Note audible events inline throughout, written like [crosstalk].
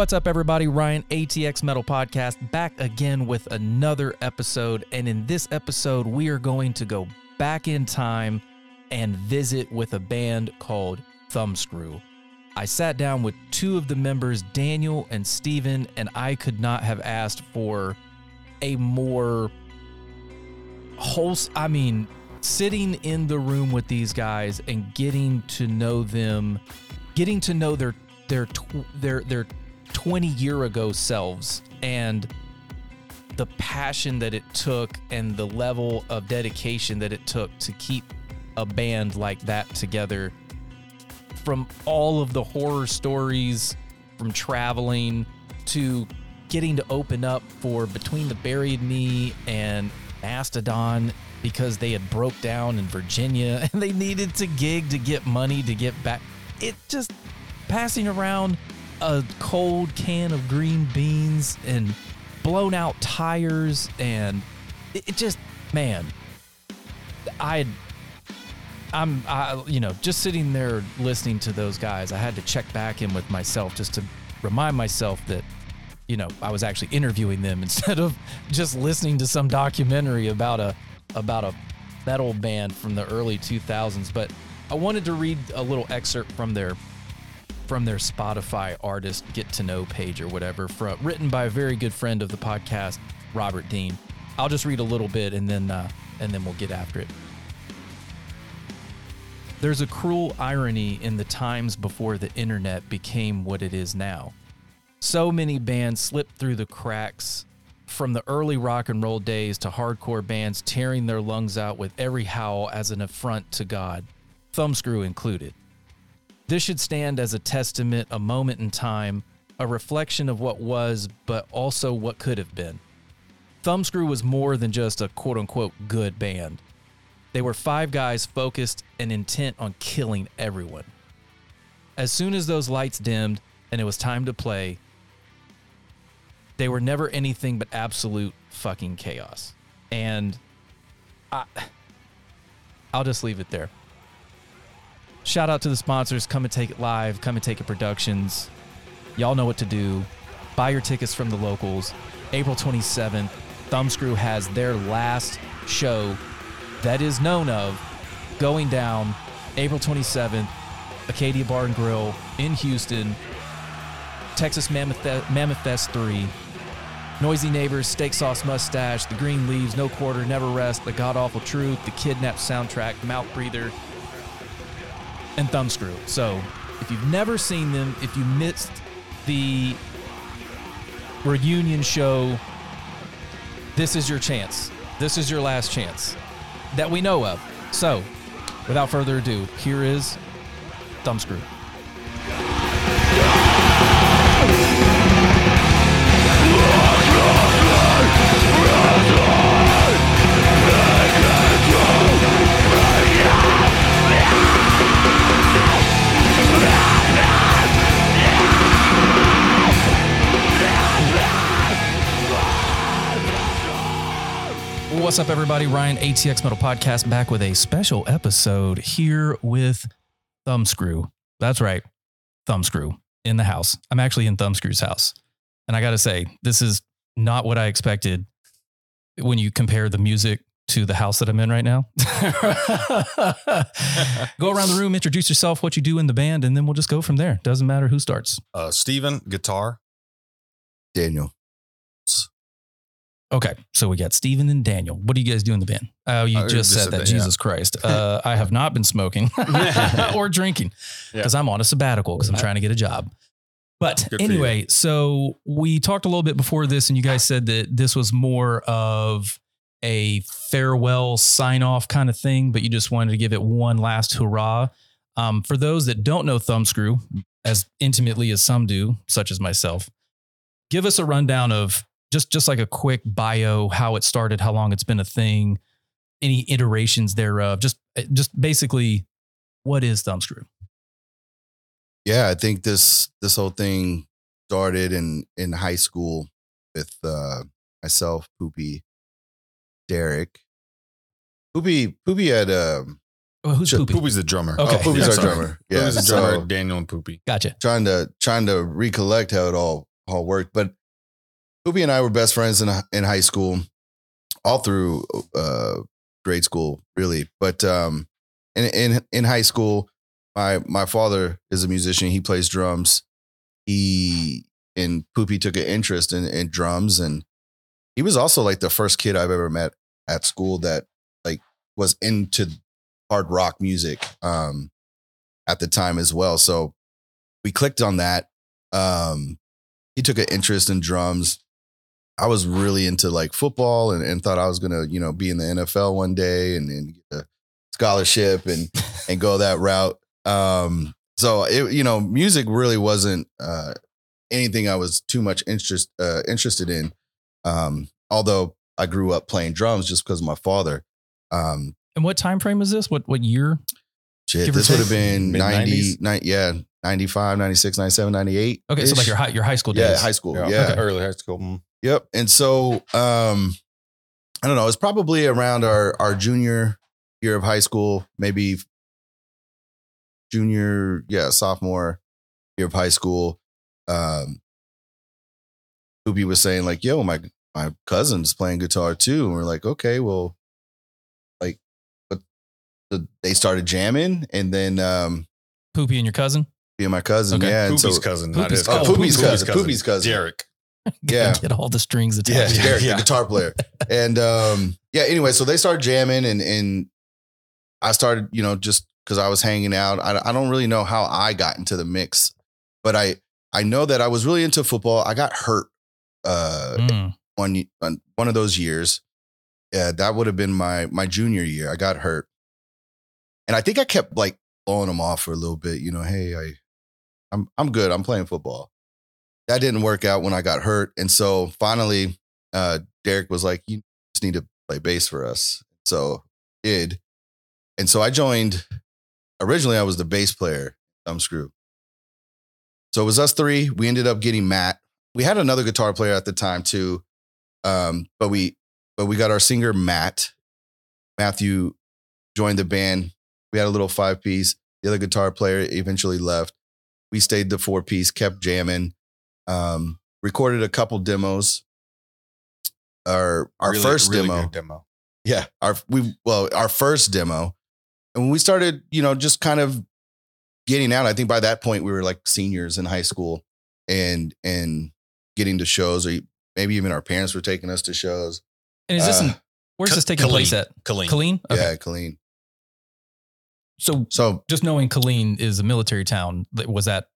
What's up, everybody? Ryan, ATX Metal Podcast, back again with another episode. And in this episode, we are going to go back in time and visit with a band called Thumbscrew. I sat down with two of the members, Daniel and Steven, and I could not have asked for a more wholesome, I mean, sitting in the room with these guys and getting to know them, getting to know their their tw- their their 20 year ago selves and the passion that it took and the level of dedication that it took to keep a band like that together. From all of the horror stories from traveling to getting to open up for between the buried me and mastodon because they had broke down in virginia [laughs] and they needed to gig to get money to get back. It just passing around a cold can of green beans and blown out tires and it, it just man i i'm I, you know just sitting there listening to those guys i had to check back in with myself just to remind myself that you know i was actually interviewing them [laughs] instead of just listening to some documentary about a about a metal band from the early 2000s but i wanted to read a little excerpt from their from their Spotify artist get to know page or whatever, from, written by a very good friend of the podcast, Robert Dean. I'll just read a little bit and then uh, and then we'll get after it. There's a cruel irony in the times before the internet became what it is now. So many bands slipped through the cracks from the early rock and roll days to hardcore bands tearing their lungs out with every howl as an affront to God, Thumbscrew included. This should stand as a testament, a moment in time, a reflection of what was, but also what could have been. Thumbscrew was more than just a quote unquote good band. They were five guys focused and intent on killing everyone. As soon as those lights dimmed and it was time to play, they were never anything but absolute fucking chaos. And I, I'll just leave it there. Shout out to the sponsors. Come and take it live. Come and take it productions. Y'all know what to do. Buy your tickets from the locals. April 27th, Thumbscrew has their last show that is known of going down April 27th, Acadia Bar and Grill in Houston, Texas Mammoth, Mammoth Fest 3. Noisy Neighbors, Steak Sauce Mustache, The Green Leaves, No Quarter, Never Rest, The God Awful Truth, The Kidnapped Soundtrack, Mouth Breather, and Thumbscrew. So if you've never seen them, if you missed the reunion show, this is your chance. This is your last chance that we know of. So without further ado, here is Thumbscrew. What's up, everybody? Ryan, ATX Metal Podcast, back with a special episode here with Thumbscrew. That's right, Thumbscrew in the house. I'm actually in Thumbscrew's house. And I got to say, this is not what I expected when you compare the music to the house that I'm in right now. [laughs] go around the room, introduce yourself, what you do in the band, and then we'll just go from there. Doesn't matter who starts. Uh, Steven, guitar. Daniel. Okay, so we got Steven and Daniel. What do you guys do in the band? Oh, you Oh, just, said said that. that, yeah. Jesus Christ. Uh, [laughs] I have not been smoking [laughs] or drinking because I'm on a sabbatical because I'm trying to get a job. But Good anyway, so we talked a little bit before this, and you guys said that this was more of a farewell sign off kind of thing, but you just wanted to give it one last hurrah. Um, for those that don't know Thumbscrew as intimately as some do, such as myself, give us a rundown of just just like a quick bio, how it started, how long it's been a thing, any iterations thereof. Just just basically, what is Thumbscrew? Yeah, I think this this whole thing started in in high school with uh myself, Poopy, Derek. Poopy Poopy had um Oh, who's Poopy? Poopy's the drummer. Okay. oh, Poopy's our sorry. drummer. Yeah, Poopy's the so drummer. Daniel and Poopy. Gotcha. trying to trying to recollect how it all all worked. But Poopy and I were best friends in in high school, all through uh, grade school, really. But um, in in in high school, my my father is a musician. He plays drums. He and Poopy took an interest in, in drums, and he was also like the first kid I've ever met at school that like was into hard rock music um, at the time as well. So we clicked on that. Um, he took an interest in drums. I was really into like football and, and thought I was gonna, you know, be in the NFL one day and, and get a scholarship and [laughs] and go that route. Um, so it, you know, music really wasn't uh, anything I was too much interest uh, interested in. Um, although I grew up playing drums just because of my father. Um, And what time frame was this? What what year? shit, this would have been 90, 90, yeah, 95, 96, 97, 98. Okay, so like your high your high school yeah, days. high school. Yeah, Yeah. early high school. Yep. And so um I don't know, it's probably around our our junior year of high school, maybe junior, yeah, sophomore year of high school. Um Poopy was saying like, yo, my my cousin's playing guitar too. And we're like, okay, well, like but the, they started jamming and then um Poopy and your cousin. me and my cousin, Okay. yeah. And Poopy's so cousin, not Poopy's his Oh, cousin. Poopy's Poopy's cousin. Poopy's cousin. Derek. [laughs] Yeah. Get all the strings Yeah, attached. Derek, Yeah. the guitar player. [laughs] And um, yeah, anyway, so they started jamming and and I started, you know, just because I was hanging out. I, I don't really know how I got into the mix, but I I know that I was really into football. I got hurt uh Mm. one on one of those years. Yeah, that would have been my my junior year. I got hurt. And I think I kept like blowing them off for a little bit, you know, hey, I I'm I'm good. I'm playing football. That didn't work out when I got hurt. And so finally, uh, Derek was like, you just need to play bass for us. So I did. And so I joined originally I was the bass player, Thumbscrew. So it was us three. We ended up getting Matt. We had another guitar player at the time too. Um, but we but we got our singer Matt. Matthew joined the band. We had a little five piece. The other guitar player eventually left. We stayed the four piece, kept jamming. Um, recorded a couple demos. Our our Really- first really demo, good demo. yeah, our we well our first demo, and when we started, you know, just kind of getting out. I think by that point we were like seniors in high school, and and getting to shows, or maybe even our parents were taking us to shows. And is this Uh, in, where's Ka- this taking place at? Killeen. Killeen? Okay. Yeah, Killeen. So So just knowing Killeen is a military town, that- was that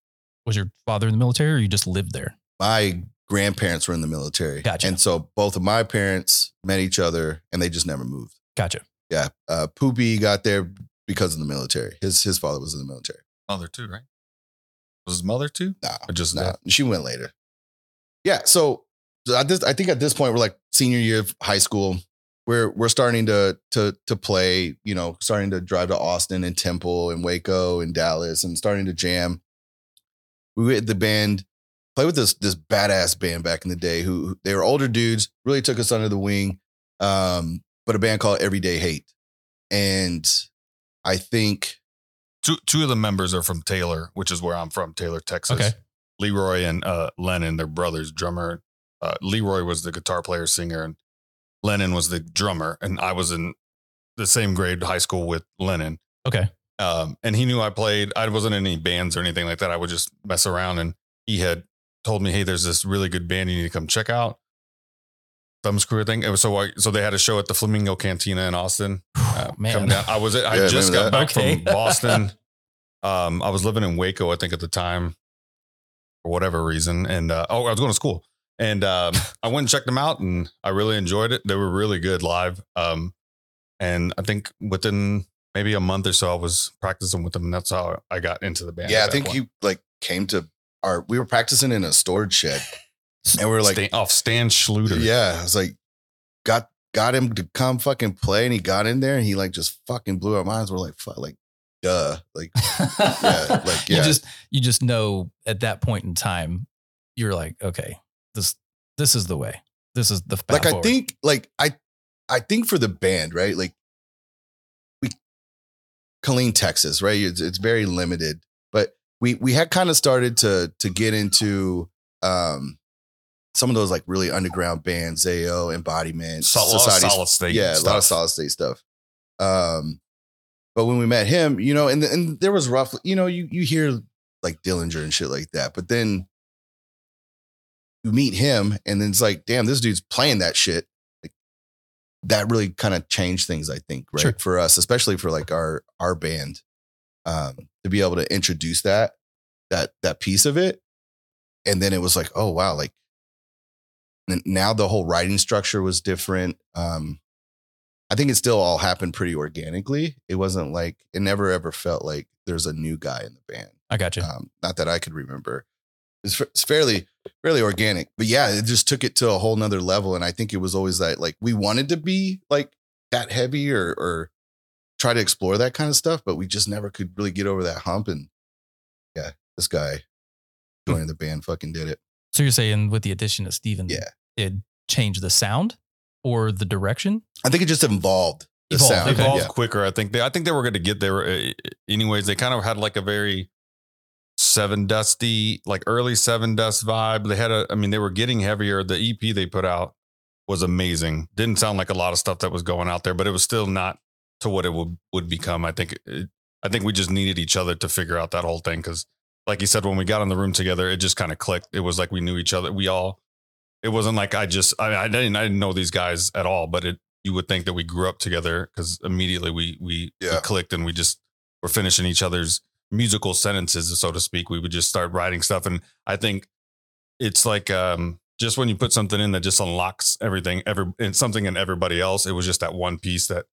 was your father in the military or you just lived there? my grandparents were in the military, Gotcha. and so both of my parents met each other, and they just never moved. Gotcha. Yeah, uh, Poopy got there because of the military. His his father was in the military. Mother too, right? Was his mother too? Nah, Or just nah, she went later. Yeah, so so at this, I think at this point we're like senior year of high school. We're we're starting to to to play, you know, starting to drive to Austin and Temple and Waco and Dallas and starting to jam. We had the band play with this this badass band back in the day who they were older dudes, really took us under the wing. Um, but a band called Everyday Hate. And I think Two two of the members are from Taylor, which is where I'm from, Taylor, Texas. Okay. Leroy and uh, Lennon, their brothers, drummer. Uh, Leroy was the guitar player, singer, and Lennon was the drummer. And I was in the same grade high school with Lennon. Okay. Um, and he knew I played. I wasn't in any bands or anything like that. I would just mess around. And he had told me, "Hey, there's this really good band you need to come check out." Thumbscrew thing. It was so I, so they had a show at the Flamingo Cantina in Austin. [sighs] Uh, Man. come down. I was I Yeah, just got remember back. Okay. from [laughs] Boston. um, I was living in Waco, I think, at the time, for whatever reason. And uh, oh, I was going to school, and um, [laughs] I went and checked them out, and I really enjoyed it. They were really good live. Um, and I think within maybe a month or so, I was practicing with them, and that's how I got into the band. yeah, I think point. he like came to our we were practicing in a storage shed. [laughs] And we were like, Stan, off Stan Schlueter. Yeah, I was like, got got him to come fucking play, and he got in there, and he like just fucking blew our minds. We're like, fuck, like, duh, like, [laughs] yeah, like, yeah. You just you just know at that point in time, you're like, okay, this this is the way. This is the path like I forward. think, like I, I think for the band, right? Like, we, Killeen, Texas, right? It's it's very limited, but we we had kind of started to to get into um some of those like really underground bands, AO, Embodyment, a lot solid state. yeah, a lot of stuff. solid state stuff. Um, but when we met him, you know, and and there was roughly, you know, you you hear like Dillinger and shit like that, but then you meet him, and then it's like, damn, this dude's playing that shit. That really kind of changed things, I think, right Sure. for us, especially for like our our band, um, to be able to introduce that that that piece of it, and then it was like, oh wow, like now the whole writing structure was different. Um, I think it still all happened pretty organically. It wasn't like it never ever felt like there's a new guy in the band. I got you. Um, not that I could remember. It's fairly fairly organic, but yeah, it just took it to a whole nother level. And I think it was always that like we wanted to be like that heavy or or try to explore that kind of stuff, but we just never could really get over that hump. And yeah, this guy joining the band fucking did it. so you're saying with the addition of Steven, Yeah. it changed the sound or the direction? I think it just involved the Evolved, sound. okay. evolved Yeah. quicker. I think they, I think they were going to get there. uh, Anyways, they kind of had like a very seven dusty, like early Sevendust vibe. They had a, I mean, they were getting heavier. The EP they put out was amazing. Didn't sound like a lot of stuff that was going out there, but it was still not to what it would would become. I think, it, I think we just needed each other to figure out that whole thing because, like you said, when we got in the room together, it just kind of clicked. It was like we knew each other. We all. It wasn't like I just I, I didn't I didn't know these guys at all, but it you would think that we grew up together because immediately we we, we clicked and we just were finishing each other's musical sentences, so to speak. We would just start writing stuff, and I think it's like um, just when you put something in that just unlocks everything, every and something in everybody else. It was just that one piece that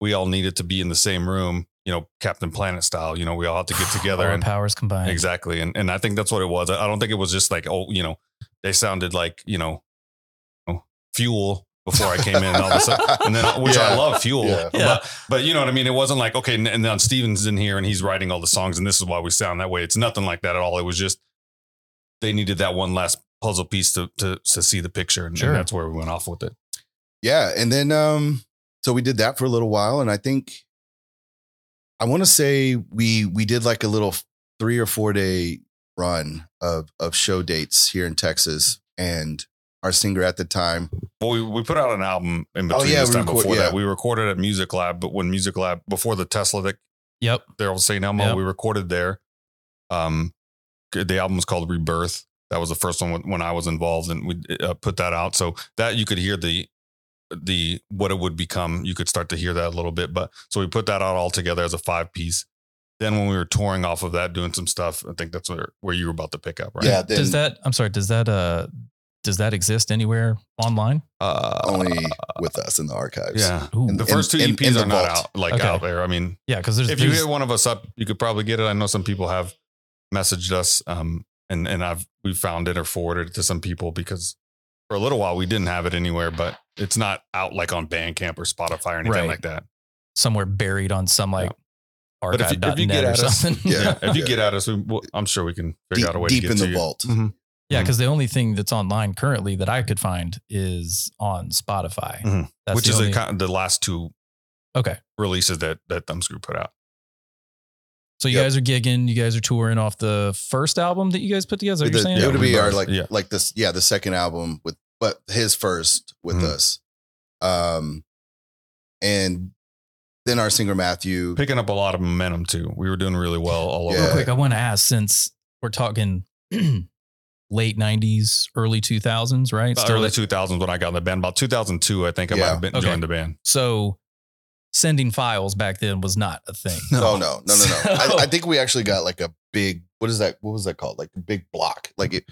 we all needed to be in the same room, you know, Captain Planet style. You know, we all had to get [sighs] together All and powers combined. Exactly. And and I think that's what it was. I don't think it was just like, oh, you know, they sounded like, you know, oh, fuel before I came in and all of a sudden. And then which I love fuel. Yeah. Yeah. But but you know what I mean? It wasn't like, okay, and then Steven's in here and he's writing all the songs and this is why we sound that way. It's nothing like that at all. It was just they needed that one last puzzle piece to to to see the picture. And, and that's where we went off with it. yeah and then um so we did that for a little while and i think i want to say we we did like a little three or four day run of of show dates here in texas and our singer at the time Well, we, we put out an album in Oh, between yeah, this time record- before that. We recorded at Music Lab, but when Music Lab before the Tesla that Yep. Daryl St. Elmo. Yep. We recorded there. Um, the album was called Rebirth. That was the first one when- when I was involved, and we uh, put that out. So that you could hear the the what it would become. You could start to hear that a little bit. But so we put that out all together as a five piece. Then when we were touring off of that, doing some stuff, I think that's where where you were about to pick up, right? Yeah, then does that I'm sorry, does that uh does that exist anywhere online? Uh, only with us in the archives. yeah. Ooh. The first two in- EPs in the are not vault. out like Okay. out there. I mean, Yeah, because if you there's- hit one of us up, you could probably get it. I know some people have messaged us, um, and and I've we found it or forwarded it to some people because for a little while we didn't have it anywhere, but it's not out like on Bandcamp or Spotify or anything Right. like that. somewhere buried on some like But if you- if you archive.net get or at us- something. [laughs] Yeah. Yeah, if you get at us, we, we'll, I'm sure we can figure deep, out a way deep to get in to the you. vault. Mhm. Yeah, because the only thing that's online currently that I could find is on Spotify. Mhm. That's Which the is only, the, the last two okay. releases that that Thumbscrew put out. So you Yep. guys are gigging, you guys are touring off the first album that you guys put together. Is that what The- you're it would be our like yeah. like this yeah the second album with but his first with Mhm. us um and then our singer matthew Picking up a lot of momentum too. We were doing really well all Yeah. Real over. quick, I want to ask since we're talking [clears throat] late 90s, early 2000s, right? About early 2000s when I got in the band. About 2002, I think I might have been Okay. joined the band. so sending files back then was not a thing. no no no no no So- I, [laughs] I think we actually got like a big what is that what was that called like a big block like it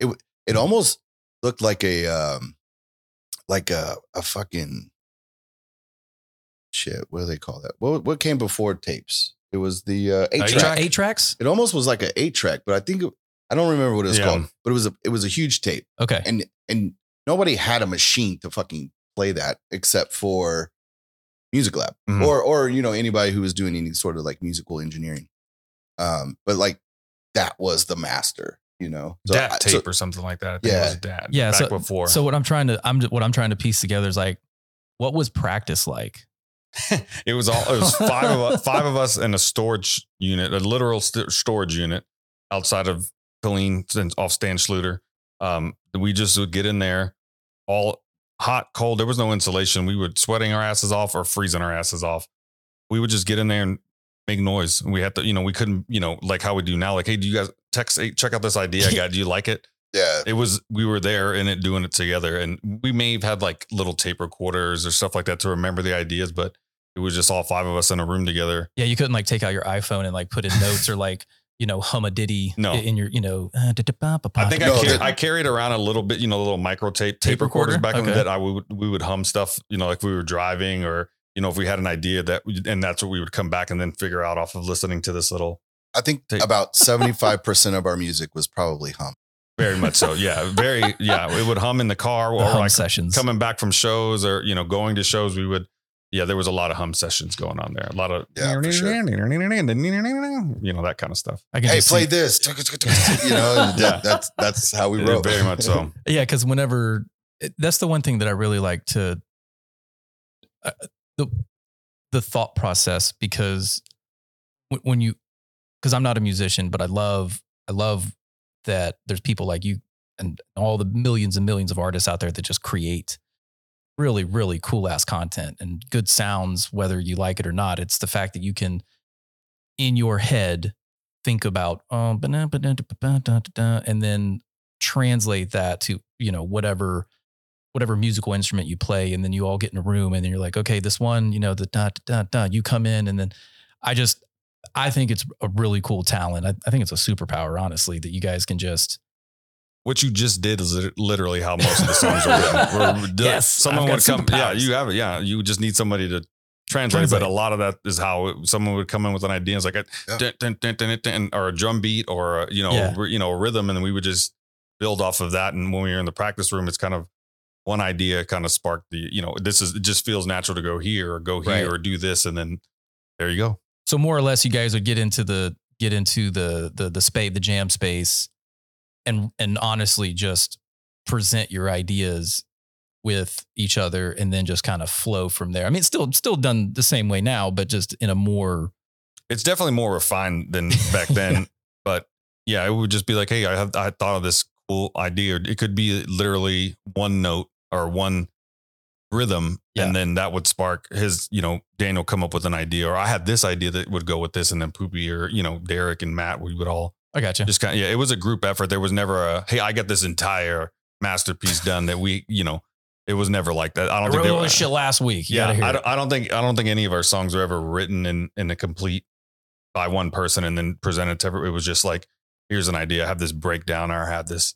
it it almost looked like a um like a a fucking shit what do they call that what what came before tapes it was the uh eight Eight track track? Eight tracks? it almost was like an eight track but i think it, i don't remember what it was Yeah. called but it was a it was a huge tape Okay. and and nobody had a machine to fucking play that except for music lab Mhm. or or you know anybody who was doing any sort of like musical engineering um but like that was the master you know So Dat I- tape so- or something like that. I think Yeah. it was Dat. Yeah, Back so- before. So what I'm trying to I'm what I'm trying to piece together is like what was practice like? [laughs] it was all it was five of us, five of us in a storage unit, a literal st- storage unit outside of Killeen and off Stan Schlueter. Um, we just would get in there, all hot, cold. There was no insulation. We would sweating our asses off or freezing our asses off. We would just get in there and make noise. We had to, you know, we couldn't, you know, like how we do now. Like, hey, do you guys text? Hey, check out this idea I got. Do you like it? [laughs] Yeah. It was we were there in it doing it together, and we may have had like little tape recorders or stuff like that to remember the ideas, but it was just all five of us in a room together. Yeah, you couldn't like take out your iPhone and like put in notes or like you know hum a ditty No. in your you know. uh, I think I, No, car- I carried around a little bit, you know, a little micro tape tape, Tape recorders recorder? back in the Okay. day. I would we would hum stuff, you know, like we were driving or you know if we had an idea that, we, and that's what we would come back and then figure out off of listening to this little. I think Take- about [laughs] 75% of our music was probably hum. Very much so, yeah. Very, yeah. We would hum in the car the or hum like sessions. coming back from shows or you know going to shows. We would, yeah. There was a lot of hum sessions going on there. A lot of Yeah, for sure. you know that kind of stuff. I can Hey, just play see- this. [laughs] You know, and Yeah. that's that's how we Yeah, wrote. very much so. [laughs] Yeah, because whenever it- that's the one thing that I really like to uh, the the thought process because when, when you because I'm not a musician, but I love I love that there's people like you and all the millions and millions of artists out there that just create really really cool ass content and good sounds whether you like it or not. It's the fact that you can in your head think about oh, da, and then translate that to you know whatever whatever musical instrument you play and then you all get in a room and then you're like okay this one you know the da da, da you come in and then i just i think it's a really cool talent i, I think it's a superpower honestly that you guys can just What you just did is literally how most of the songs are written. [laughs] Where d- Yes, someone I've got would come. Yeah, you have it. Yeah, you just need somebody to translate. Translate. But a lot of that is how it, someone would come in with an idea. It's like a Yeah. dun, dun, dun, dun, dun, dun, or a drum beat or a, you know Yeah. r- you know a rhythm, and then we would just build off of that. And when we were in the practice room, it's kind of one idea kind of sparked the you know this is it just feels natural to go here or go here Right. or do this, and then there you go. so more or less you guys would get into the get into the the the space the jam space and and honestly just present your ideas with each other and then just kind of flow from there i mean it's still still done the same way now but just in a more it's definitely more refined than [laughs] back then. Yeah. But yeah, it would just be like, hey, I have I thought of this cool idea. It could be literally one note or one rhythm, Yeah. and then that would spark his, you know, Daniel come up with an idea, or I had this idea that would go with this, and then Poopy or you know Derek and Matt, we would all i got you just kind of yeah. It was a group effort. There was never a hey, I got this entire masterpiece done that we, you know, it was never like that. I I don't wrote think they all were, shit last week. You yeah, hear I don't, I don't think I don't think any of our songs were ever written in in a complete by one person and then presented to everyone. It was just like, here's an idea. I have this breakdown, or I have this.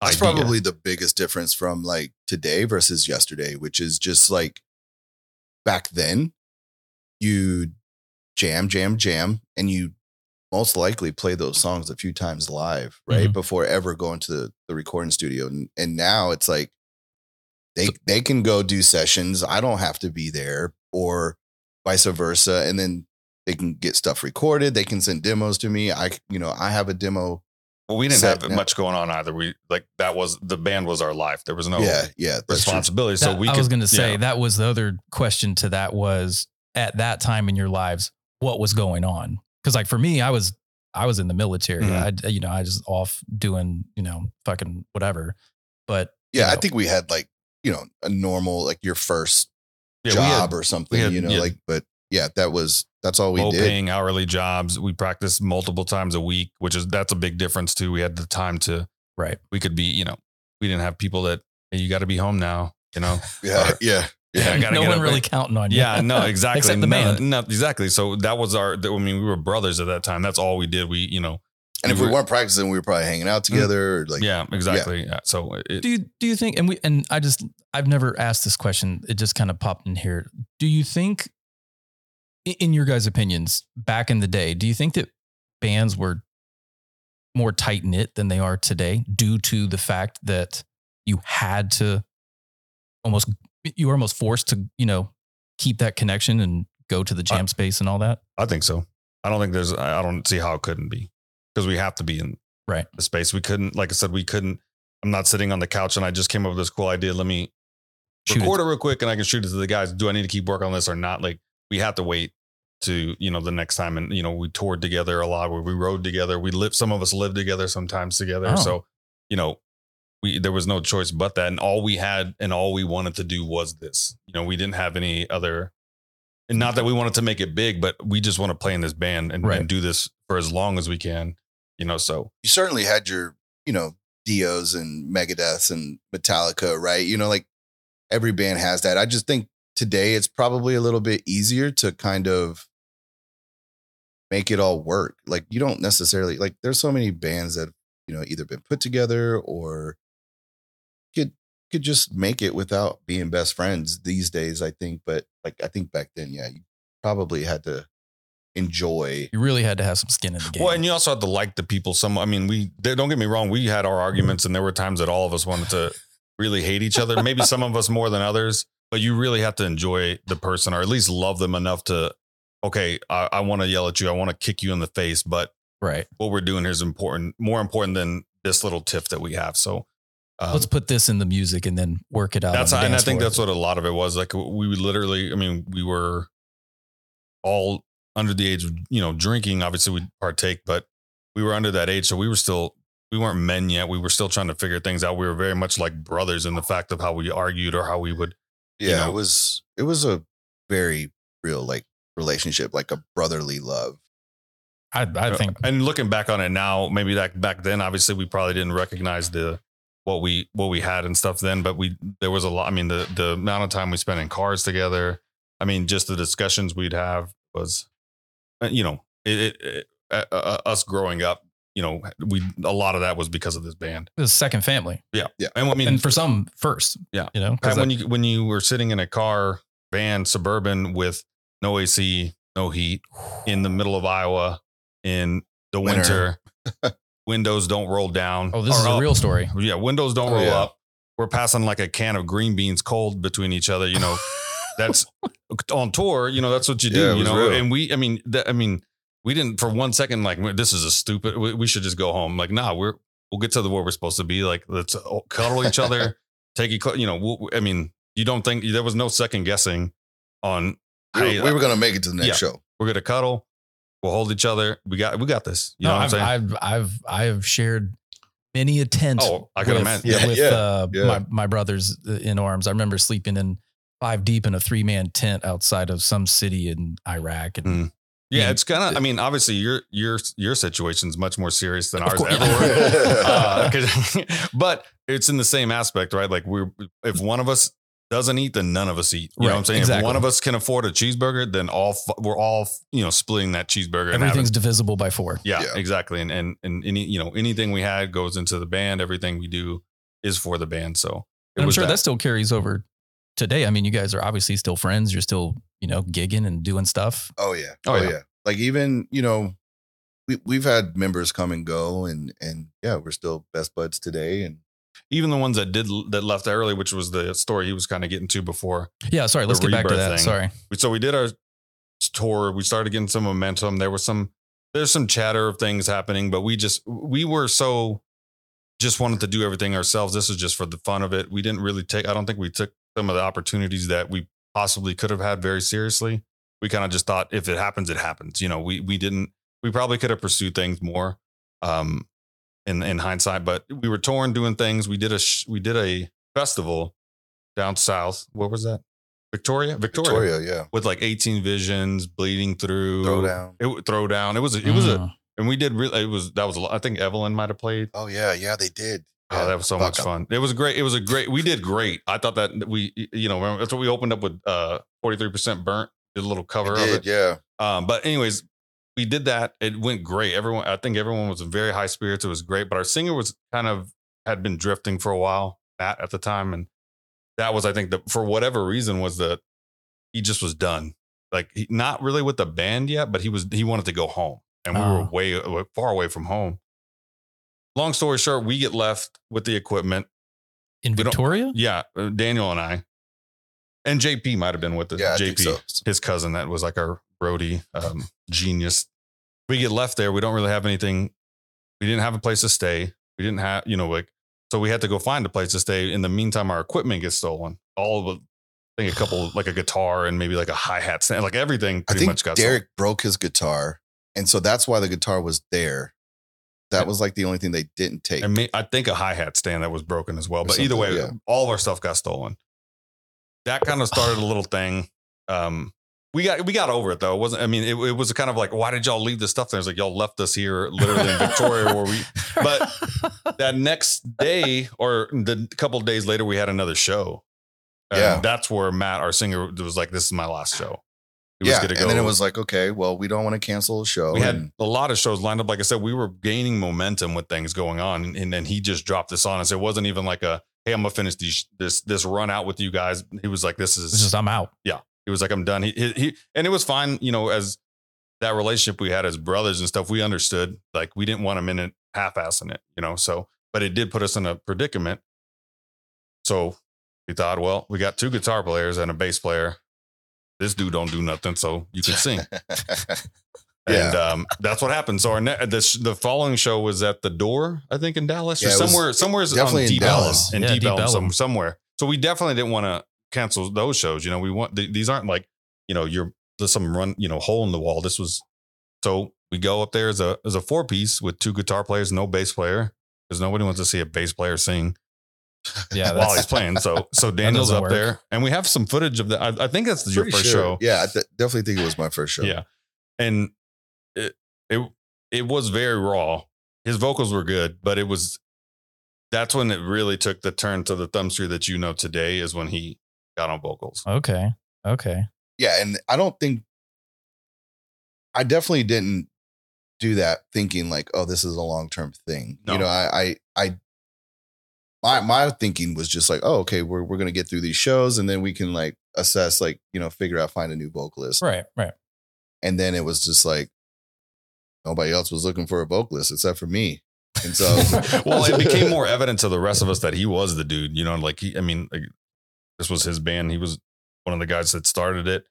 That's idea. probably the biggest difference from like today versus yesterday, which is just like back then you jam, jam, jam, and you most likely play those songs a few times live, right? Mhm. Before ever going to the, the recording studio. And and now it's like they they can go do sessions. I don't have to be there, or vice versa. And then they can get stuff recorded. They can send demos to me. I you know, I have a demo. Well, we didn't have now. much going on either. We like that was the band was our life. There was no yeah, yeah. That's true. responsibility. So That- we I could, was going to say yeah. that was the other question to that was at that time in your lives, what was going on? Because like for me, I was I was in the military. Mhm. I you know I just off doing you know fucking whatever. But you Yeah, I think we had like, you know, a normal, like your first yeah, job had or something, had- you know, yeah. like, but yeah, that was, that's all we low did. paying hourly jobs. We practiced multiple times a week, which is that's a big difference too. We had the time to right. we could be, you know, we didn't have people that hey, you got to be home now, you know. [laughs] Yeah. Or- Yeah. Yeah, I gotta no get one up really and- counting on you. Yeah, no, [laughs] exactly. Except the no, band. no, exactly. So that was our. I mean, we were brothers at that time. That's all we did. We, you know, And if we were- weren't practicing, we were probably hanging out mm. together. Like, yeah, exactly. Yeah. So it, Do you do you think and we and I just I've never asked this question. It just kind of popped in here. Do you think in your guys' opinions, back in the day, do you think that bands were more tight knit than they are today due to the fact that you had to almost you were almost forced to, you know, keep that connection and go to the jam space and all that? I think so. I don't think there's. I I don't see how it couldn't be because we have to be in Right. the space. We couldn't. Like I said, we couldn't. I'm not sitting on the couch and I just came up with this cool idea. Let me Shoot it. record it. real quick and I can shoot it to the guys. Do I need to keep working on this or not? Like we have to wait to you know the next time. And you know we toured together a lot. Where we rode together. We lived. Some of us lived together sometimes together. Oh. So you know we there was no choice but that, and all we had and all we wanted to do was this. You know, we didn't have any other. And not that we wanted to make it big, but we just want to play in this band and, Right. and do this for as long as we can. You know, so you certainly had your, you know, Dios and Megadeth and Metallica, right? You know, like every band has that. I just think today it's probably a little bit easier to kind of make it all work. Like you don't necessarily like there's so many bands that, you know, either been put together or could could just make it without being best friends these days, I think. But like I think back then, yeah, you probably had to enjoy You really had to have some skin in the game. Well, and you also have to like the people. Some, I mean, we they- don't get me wrong. We had our arguments, and there were times that all of us wanted to really hate each other. Maybe some of us more than others, but you really have to enjoy the person, or at least love them enough to. Okay, I, I want to yell at you. I want to kick you in the face, but right. what we're doing here is important, more important than this little tiff that we have. So. Um, Let's put this in the music and then work it out. that's on and I think that's what a lot of it was. Like we literally, I mean, we were all under the age of you know drinking. Obviously, we partake, but we were under that age, so we were still we weren't men yet. We were still trying to figure things out. We were very much like brothers in the fact of how we argued or how we would. you yeah know. it was it was a very real like relationship like a brotherly love I, I think And looking back on it now, maybe that back then, obviously, we probably didn't recognize the what we what we had and stuff then. But we there was a lot. I mean, the the amount of time we spent in cars together. I mean, just the discussions we'd have was, uh, you know, it, it, it uh, uh, us growing up. You know, we a lot of that was because of this band. it was second family, Yeah, Yeah. And I mean, and for some, first. Yeah. you know, 'cause Pat, when you when you were sitting in a car, van, suburban with no AC, no heat, in the middle of Iowa in the winter, Winter. [laughs] windows don't roll down. oh, this Or is a real story. Yeah, windows don't Oh, roll yeah. up. We're passing like a can of green beans cold between each other. You know, [laughs] that's on tour. You know, that's what you do. Yeah, you know, real. and we, I mean, that, I mean, we didn't for one second like this is a stupid. We, we should just go home. Like, nah, we're we'll get to the where we're supposed to be. Like, let's uh, cuddle each other, [laughs] take it. clo- You know, we'll, I mean, you don't think there was no second guessing on. we were, hey, we were uh, gonna make it to the next yeah. show we're gonna cuddle. We'll hold each other. We got we got this. You no, know what I'm I've, saying? I've I've I have shared many a tent. Oh, I can with, imagine. Yeah, with yeah, uh, yeah. my my brothers in arms. I remember sleeping in five deep in a three man tent outside of some city in Iraq. And Mm. Yeah, it's kind of. I mean, obviously, your your your situation is much more serious than ours ever. [laughs] Uh, [laughs] but it's in the same aspect, right? Like we're if one of us doesn't eat, then none of us eat. You know what I'm saying? If one of us can afford a cheeseburger, then all f- we're all you know splitting that cheeseburger. everything's having, divisible by four. yeah, Yeah. exactly. And and and any you know anything we had goes into the band. Everything we do is for the band. So it I'm was sure that. that still carries over today. I mean, you guys are obviously still friends. You're still, you know, gigging and doing stuff. oh yeah Oh, oh, yeah. yeah. like even you know we, we've had members come and go and and yeah we're still best buds today and even the ones that did that left early, which was the story he was kind of getting to before. Yeah. Sorry. Let's get back to that. thing. Sorry. So we did our tour we started getting some momentum there was some there's some chatter of things happening but we just we were so just wanted to do everything ourselves this is just for the fun of it we didn't really take i don't think we took some of the opportunities that we possibly could have had very seriously we kind of just thought if it happens it happens you know we we didn't we probably could have pursued things more um in in hindsight but we were torn doing things. We did a sh- we did a festival down south. What was that? Victoria? Victoria. Victoria yeah. With like 18 visions bleeding through. Throw down. It w- throw down. It was a, it was a Mm. and we did really it was that was a lot i think evelyn might have played. Oh yeah. Yeah they did. Oh that was so Fuck, much I'm- fun. It was great. It was a great we did great. I thought that we you know remember, that's what we opened up with uh 43% burnt did a little cover I of it. yeah. Um but anyways we did that it went great everyone i think everyone was in very high spirits it was great but our singer was kind of had been drifting for a while at, at the time and that was i think the for whatever reason was that he just was done like he, not really with the band yet but he was he wanted to go home and we were Oh. way way far away from home long story short we get left with the equipment In We don't- Victoria? yeah uh, daniel and i and jp might have been with us yeah I jp think so. his cousin that was like our roadie um, genius. We get left there. We don't really have anything. We didn't have a place to stay. We didn't have, you know, like, so we had to go find a place to stay. In the meantime, our equipment gets stolen. All of it, I think a couple, [sighs] like a guitar and maybe like a hi hat stand, like everything I pretty think much got Derek broke his guitar, and so that's why the guitar was there. that was like the only thing they didn't take. I mean, I think a hi hat stand that was broken as well. Or But either way, something, all of our stuff got stolen. That kind of started a little thing. Um, we got we got over it though. It wasn't. I mean, it, it was kind of like, why did y'all leave this stuff there? It's like y'all left us here, literally in Victoria, where we. [laughs] But that next day or the couple of days later, we had another show. And Yeah. that's where Matt, our singer, was like, "This is my last show." He yeah, gonna and then it was like, okay, well, we don't want to cancel the show. we had a lot of shows lined up. Like I said, we were gaining momentum with things going on, and then he just dropped this on us. It wasn't even like a, "Hey, I'm gonna finish these, this this run out with you guys." He was like, "This is." It's just I'm out. He was like, "I'm done." He, he he and it was fine. You know, as that relationship we had as brothers and stuff, we understood. Like we didn't want him in it half-assing it. You know, so but it did put us in a predicament. So we thought, well, we got two guitar players and a bass player. This dude don't do nothing, so you can sing. [laughs] Yeah. And um, that's what happened. So our ne- the, the following show was at the door, I think in Dallas or Yeah, it was somewhere, somewhere definitely on in Deep Ellum, Dallas. in Yeah, Deep Deep Ellum, some, somewhere. So we definitely didn't want to cancel those shows. You know, we want th- these aren't like you know you're there's some run you know hole in the wall. This was so we go up there as a as a four piece with two guitar players, no bass player because nobody wants to see a bass player sing Yeah, [laughs] while he's playing. So [laughs] so Daniel's up work. there, and we have some footage of that. I, I think that's your first sure. show. Yeah, I th- definitely think it was my first show. Yeah. And it it it was very raw. His vocals were good, but it was that's when it really took the turn to the Thumbscrew that you know today is when he got on vocals. okay. Okay. yeah, and I don't think I definitely didn't do that thinking like, oh, this is a long term thing. No. You know, I, I, I, my my thinking was just like, oh, okay, we're we're gonna get through these shows, and then we can like assess, like you know, figure out find a new vocalist. Right. Right. And then it was just like nobody else was looking for a vocalist except for me, and so [laughs] well, it became [laughs] more evident to the rest of us that he was the dude, you know, like he I mean, like this was his band. He was one of the guys that started it.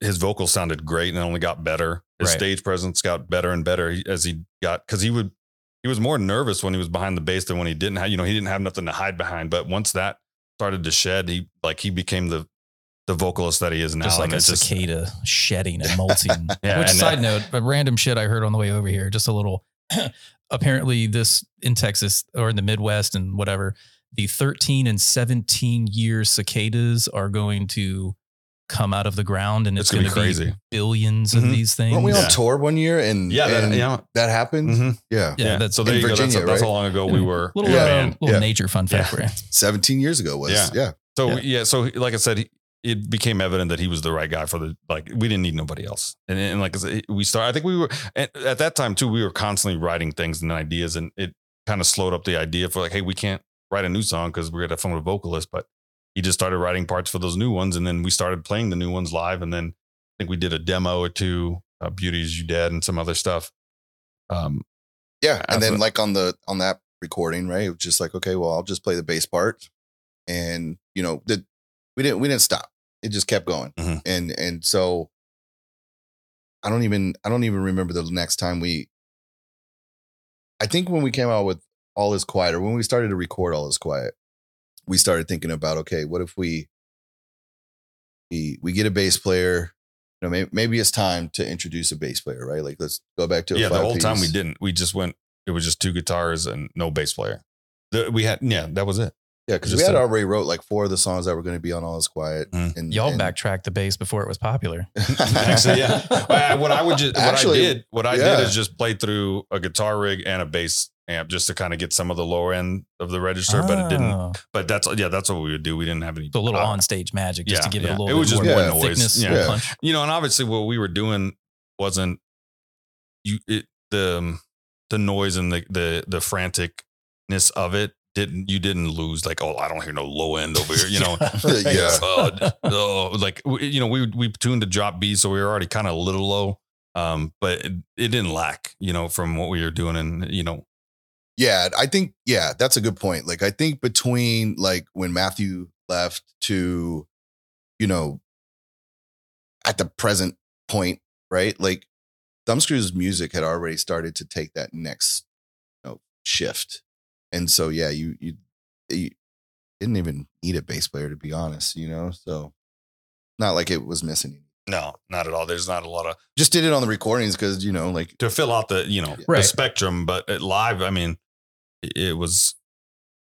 His vocals sounded great and it only got better. His Right. stage presence got better and better as he got because he would he was more nervous when he was behind the bass than when he didn't have you know he didn't have nothing to hide behind. But once that started to shed, he like he became the the vocalist that he is now. just like a just- cicada shedding and [laughs] molting. Yeah, Which and side that- note, a random shit I heard on the way over here, just a little. [clears throat] apparently, this in Texas or in the Midwest and whatever, the 13 and 17 year cicadas are going to come out of the ground, and it's, It's gonna be crazy. billions of Mhm. these things. weren't we on Yeah. tour one year and yeah, that, and yeah. that happened? Mhm. Yeah, Yeah, that's so in there you go. Virginia, that's, that's right? how long ago we were. little we were uh, little Yeah. nature fun fact Yeah. for you. seventeen years ago was Yeah. yeah. So Yeah. yeah. so like I said, it became evident that he was the right guy for the like. We didn't need nobody else, and, and like I said, we started. I think we were at, at that time too. We were constantly writing things and ideas, and it kind of slowed up the idea for like, hey, we can't write a new song because we're gonna find a vocalist. But he just started writing parts for those new ones, and then we started playing the new ones live, and then I think we did a demo or two, uh, "Beauty Is You Dead" and some other stuff. Um, Yeah, and then Absolutely. like on the on that recording, right? It was just like, okay, well, I'll just play the bass part, and you know, the, we didn't we didn't stop. It just kept going, Mhm. and and so I don't even I don't even remember the next time we. I think when we came out with All Is Quiet, or when we started to record All Is Quiet, we started thinking about, okay, what if we we we get a bass player. You know, maybe, maybe it's time to introduce a bass player, right? Like, let's go back to a yeah, the five whole time we didn't. We just went. It was just two guitars and no bass player. The, we had yeah, that was it. Yeah, because we had a- already wrote like four of the songs that were going to be on All Is Quiet. Mm. And Y'all and- backtracked the bass before it was popular. [laughs] [laughs] Actually, yeah. What I would just what Actually, I did what I yeah. did is just play through a guitar rig and a bass amp just to kind of get some of the lower end of the register, but it didn't. Oh. But that's yeah, that's what we would do. We didn't have any The little uh, on-stage magic just yeah, to give it a little It bit was just more more noise. thickness, Yeah. Yeah. punch. you know, and obviously what we were doing wasn't you it the um, the noise and the the the franticness of it didn't you didn't lose like oh I don't hear no low end over here you know [laughs] Yeah. [laughs] uh, oh, like you know we we tuned to drop B so we were already kind of a little low um but it, it didn't lack you know from what we were doing and you know Yeah, I think yeah, that's a good point. Like I think between like when Matthew left to, you know, at the present point, right? Like Thumbscrew's music had already started to take that next you know, shift. And so yeah, you you you didn't even need a bass player to be honest, you know? So not like it was missing No, not at all. There's not a lot of Just did it on the recordings because you know, like to fill out the you know Right. the spectrum, but it, live, I mean, it, it was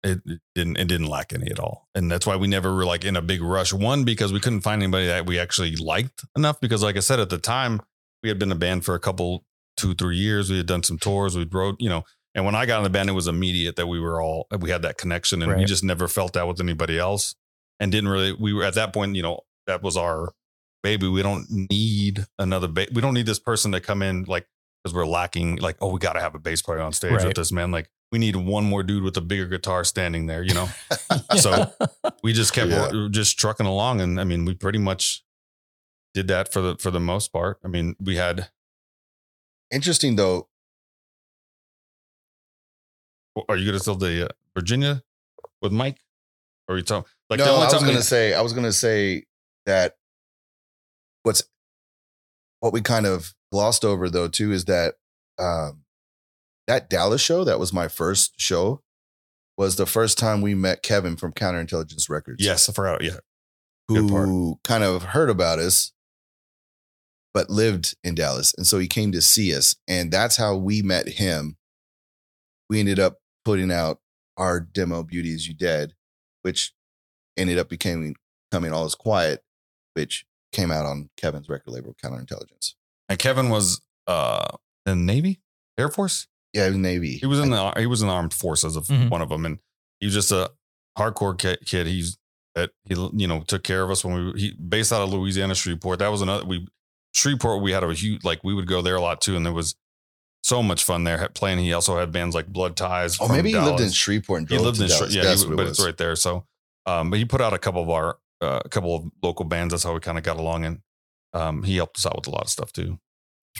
it, it didn't it didn't lack any at all, and that's why we never were like in a big rush. One because we couldn't find anybody that we actually liked enough. Because like I said at the time, we had been a band for a couple two three years. We had done some tours. We wrote you know. And when I got in the band, it was immediate that we were all we had that connection, and we just never felt that with anybody else, and didn't really. We were at that point, you know, that was our baby. We don't need another. Ba- we don't need this person to come in like because we're lacking. Like, oh, we got to have a bass player on stage Right. with this man. Like, we need one more dude with a bigger guitar standing there. You know, [laughs] So- we just kept Yeah. just trucking along, and I mean, we pretty much did that for the for the most part. I mean, we had. interesting though. Are you gonna still the uh, Virginia with Mike? Or are you talking like no, the only I was time gonna we- say I was gonna say that what's what we kind of glossed over though too is that um that Dallas show that was my first show was the first time we met Kevin from Counterintelligence Records. Yes, I forgot. Yeah, who kind of heard about us but lived in Dallas. And so he came to see us. And that's how we met him. We ended up putting out our demo Beauty Is You Dead, which ended up becoming coming all is quiet, which came out on Kevin's record label, Counterintelligence. and Kevin was uh in the Navy, Air Force. Yeah, Navy. He was in the he was in the armed forces of Mhm. one of them, and he was just a hardcore ki- kid. He's that he you know took care of us when we he based out of Louisiana Shreveport. That was another we Shreveport. We had a huge like we would go there a lot too, and there was so much fun there playing. He also had bands like Blood Ties. oh, from he lived in Shreveport and He lived to in Shre- yeah, he, what it but it's right there. So, um, but he put out a couple of our uh, a couple of local bands. That's how we kind of got along, and um, he helped us out with a lot of stuff too.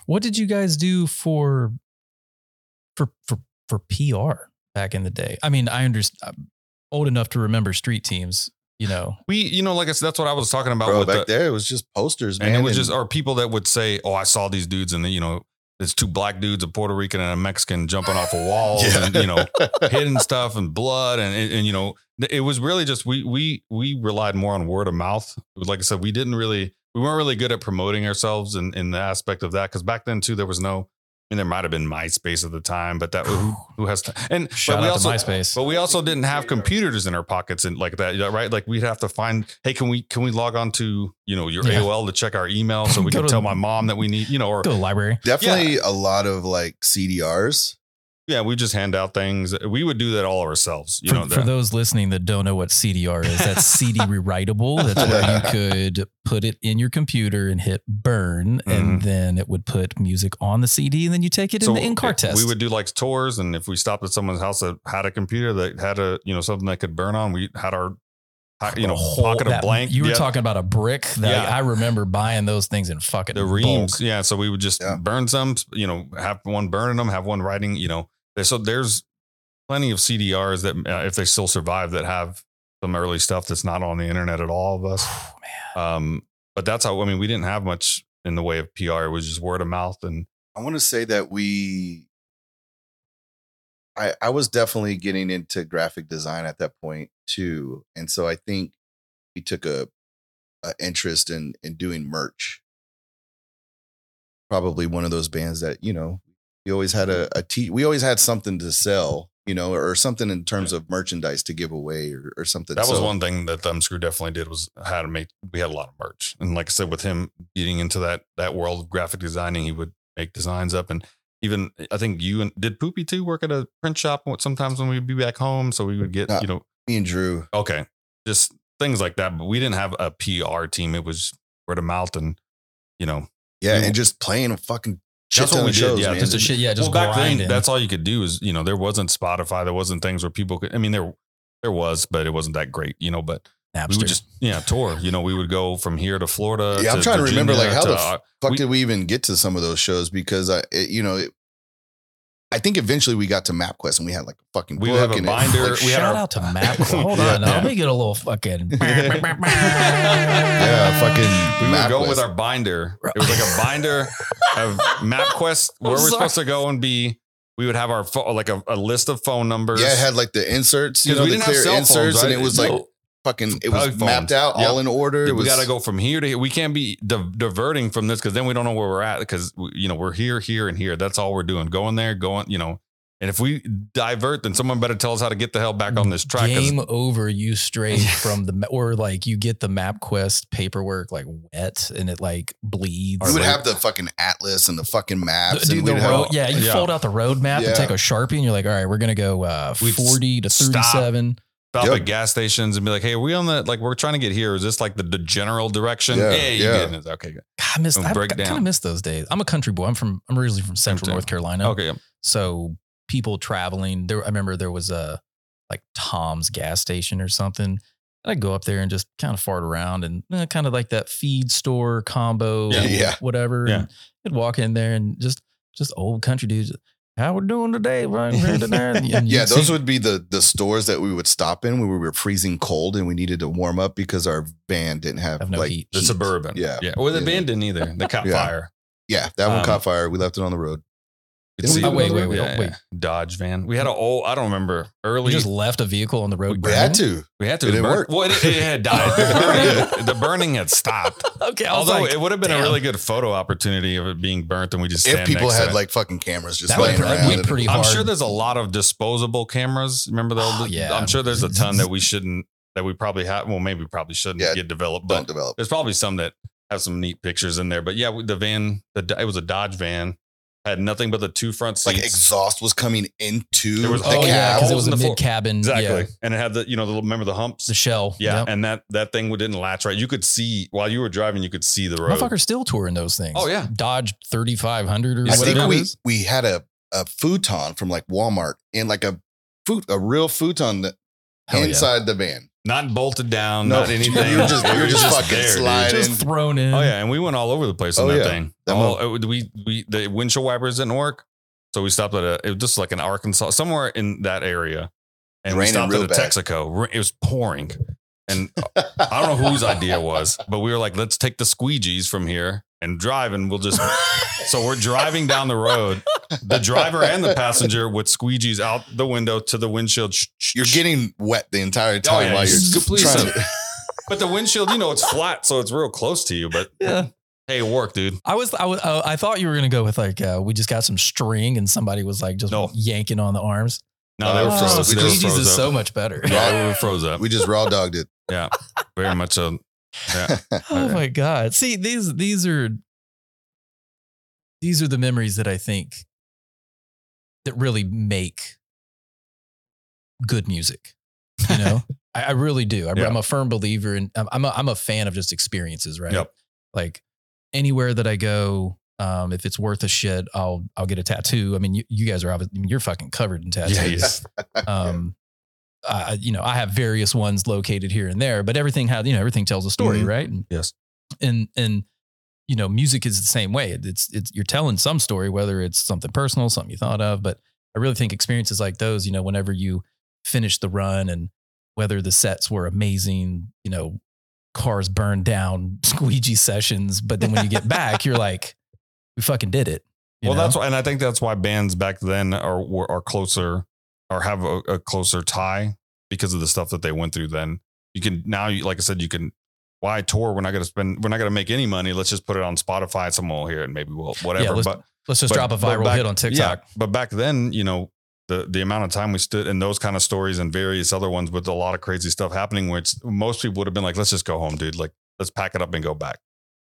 What did you guys do for for for for PR back in the day? I mean, I understand. I'm old enough to remember street teams. You know, We, you know, like I said, that's what I was talking about Bro, with back the, there, it was just posters, man. and it was just or people that would say, "Oh, I saw these dudes," and then, you know, there's two black dudes, a Puerto Rican and a Mexican, jumping off a wall Yeah. and you know, [laughs] hitting stuff and blood, and, and and you know, it was really just we we we relied more on word of mouth. Like I said, we didn't really we weren't really good at promoting ourselves in in the aspect of that because back then too there was no. I mean, there might have been MySpace at the time, but that who, who has to and shout but we out also to MySpace. but we also didn't have computers in our pockets and like that, right? Like we'd have to find, hey, can we can we log on to you know your Yeah. AOL to check our email so we [laughs] can to- tell my mom that we need, you know, or Go to the library. definitely a lot of like CDRs. Yeah, we just hand out things. We would do that all ourselves, you for, know. for that- those listening that don't know what CDR is, that's [laughs] CD rewritable. That's where you could put it in your computer and hit burn, and Mhm. then it would put music on the CD, and then you take it in the in-car it- test. We would do like tours, and if we stopped at someone's house that had a computer that had a you know something that could burn on, we had our you know A whole- pocket of blank. You were yeah, talking about a brick that Yeah. I remember buying those things in fucking the bulk. reams. Yeah, so we would just Yeah. burn some, you know, have one burning them, have one writing, you know. So there's plenty of CDRs that uh, if they still survive that have some early stuff that's not on the internet at all of us. Oh, man. Um, but that's how I mean we didn't have much in the way of PR. It was just word of mouth and I want to say that we I I was definitely getting into graphic design at that point too. And so I think we took a, a interest in in doing merch. Probably one of those bands that, you know, we always had a, a t we always had something to sell, you know, or something in terms of merchandise to give away or, or something. that was So- one thing that Thumbscrew definitely did was how to make we had a lot of merch. And like I said, with him getting into that that world of graphic designing, he would make designs up and even I think you and did Poopy too work at a print shop sometimes when we'd be back home. So we would get, Yeah. you know, me and Drew. Okay. Just things like that. But we didn't have a PR team. It was word of mouth and, you know, Yeah, and just playing a fucking That's what we of did, shows, yeah, man. Just a shit, yeah, just well, back grinding. then, that's all you could do is, you know, there wasn't Spotify. There wasn't things where people could, I mean, there, there was, but it wasn't that great, you know, but we would just, yeah, tour, you know, we would go from here to Florida. Yeah, I'm trying to remember, like, how to, the f- fuck we- did we even get to some of those shows? Because I, it, you know, it, I think eventually we got to MapQuest and we had like a fucking We book have a and binder. like, We had Shout our- out to Map. [laughs] Hold Yeah. on, now, let me get a little fucking. [laughs] [laughs] yeah, fucking. we would go with our binder. It was like a binder of MapQuest where we're supposed to go and be. We would have our pho- like a, a list of phone numbers. Yeah, it had like the inserts, you 'Cause know, we the didn't have clear cell phones, inserts, and it was like No. Fucking. It was Phones. mapped out, Yep. all in order. It we got to go from here to here. We can't be di- diverting from this because then we don't know where we're at because you know we're here, here, and here. That's all we're doing. Going there, going. You know, and if we divert, then someone better tell us how to get the hell back on this track. Game over. You stray [laughs] from the or like you get the MapQuest paperwork like wet and it like bleeds. We would like- have the fucking atlas and the fucking maps. Dude, and the we'd have- road, yeah, you yeah. fold out the road map Yeah. and take a sharpie, and you're like, all right, we're gonna go uh, forty to thirty-seven. stop Yep. at gas stations and be like, "Hey, are we on the like we're trying to get here? Is this like the, the general direction? Yeah, hey, you yeah. getting this? Okay, good. God, I missed. And I kind of miss those days. I'm a country boy. I'm from. I'm originally from Central. North Carolina. okay. So people traveling there. I remember there was a like Tom's gas station or something. And I'd go up there and just kind of fart around and eh, kind of like that feed store combo, Yeah. Yeah. whatever. Yeah. And I'd walk in there and just just old country dudes. How we're doing today? Right here today. And Yeah, those would be the the stores that we would stop in when we were freezing cold and we needed to warm up because our van didn't have, Have no like heat. The suburban. Yeah. yeah. Well, the Yeah. band didn't either. They caught Yeah. fire. Yeah, that one Um, caught fire. We left it on the road. You could Didn't we see do it. it on the wait, wait, oh, Yeah, wait, wait. Dodge van. We had an old. I don't remember you early. just left a vehicle on the road. We had to. we had to. it didn't work. Well, it, it had died. [laughs] The burning, the burning had stopped. [laughs] Okay, Although like, it would have been damn. a really good photo opportunity of it being burnt, and we just If people next had like fucking cameras just That would laying probably around. be and- pretty I'm hard. sure there's a lot of disposable cameras. Remember those? Oh, yeah. I'm sure there's a ton that we [laughs] shouldn't. That we probably have. Well, maybe probably shouldn't Yeah, get developed, don't but develop. there's probably some that have some neat pictures in there. But yeah, the van, the it was a Dodge van, had nothing but the two front seats. Like exhaust was coming into There was- the oh the yeah, because it was in a the floor. mid cabin. exactly, Yeah, and it had the you know the remember the humps. the shell. yeah, Yep. and that that thing didn't latch right. You could see while you were driving, you could see the road. Motherfuckers still touring those things. Oh, yeah. Dodge 3500 or I think whatever. we we had a a futon from like Walmart and like a foot a real futon that Hell yeah. inside the van. Not bolted down, No, not anything. [laughs] You're just- you were was just fucking there, dude. sliding. Just thrown in. Oh yeah, and we went all over the place on Oh, that yeah. thing. That All, it- we we the windshield wipers didn't work, so we stopped at a it was just like an Arkansas somewhere in that area, and we stopped at a bad. Texaco. It was pouring, and I don't know whose idea it was, but we were like, let's take the squeegees from here and drive, and we'll just. so we're driving down the road, the driver and the passenger with squeegees out the window to the windshield. Sh- sh- You're getting wet the entire time Oh, yeah, while you're you're completely trying soaked. to. but the windshield, you know, it's flat, so it's real close to you. But Yeah. hey, it worked, dude. I was, I was, uh, I thought you were gonna go with like, uh, we just got some string and somebody was like just No. yanking on the arms. No, they were Oh, froze. we They were Squeegees is up. so much better. Yeah, we were froze up. We just raw dogged it. Yeah, very much so. Yeah, [laughs] Oh my god! See these these are these are the memories that I think that really make good music. You know, [laughs] I, I really do. I, Yeah. I'm a firm believer in. I'm I'm a, I'm a fan of just experiences, right? Yep. Like anywhere that I go, um, if it's worth a shit, I'll I'll get a tattoo. I mean, you, you guys are obviously you're fucking covered in tattoos. [laughs] yeah. Um, I, you know, I have various ones located here and there, but everything has, you know, everything tells a story, Mhm. right? And, Yes. And, and, you know, music is the same way. It's, it's, you're telling some story, whether it's something personal, something you thought of, but I really think experiences like those, you know, whenever you finish the run and whether the sets were amazing, you know, cars burned down, [laughs] squeegee sessions, but then when you get back, you're like, we fucking did it. Well, know? that's why, and I think that's why bands back then are were- are closer or have a, a closer tie because of the stuff that they went through. Then you can now, you, like I said, you can. Why tour? We're not going to spend. We're not going to make any money. Let's just put it on Spotify. Someone will hear it, and maybe we'll whatever. let's but Let's just but- drop a viral back- hit on TikTok. Yeah, but back then, you know, the the amount of time we stood in those kind of stories and various other ones with a lot of crazy stuff happening, which most people would have been like, "Let's just go home, dude. Like, let's pack it up and go back."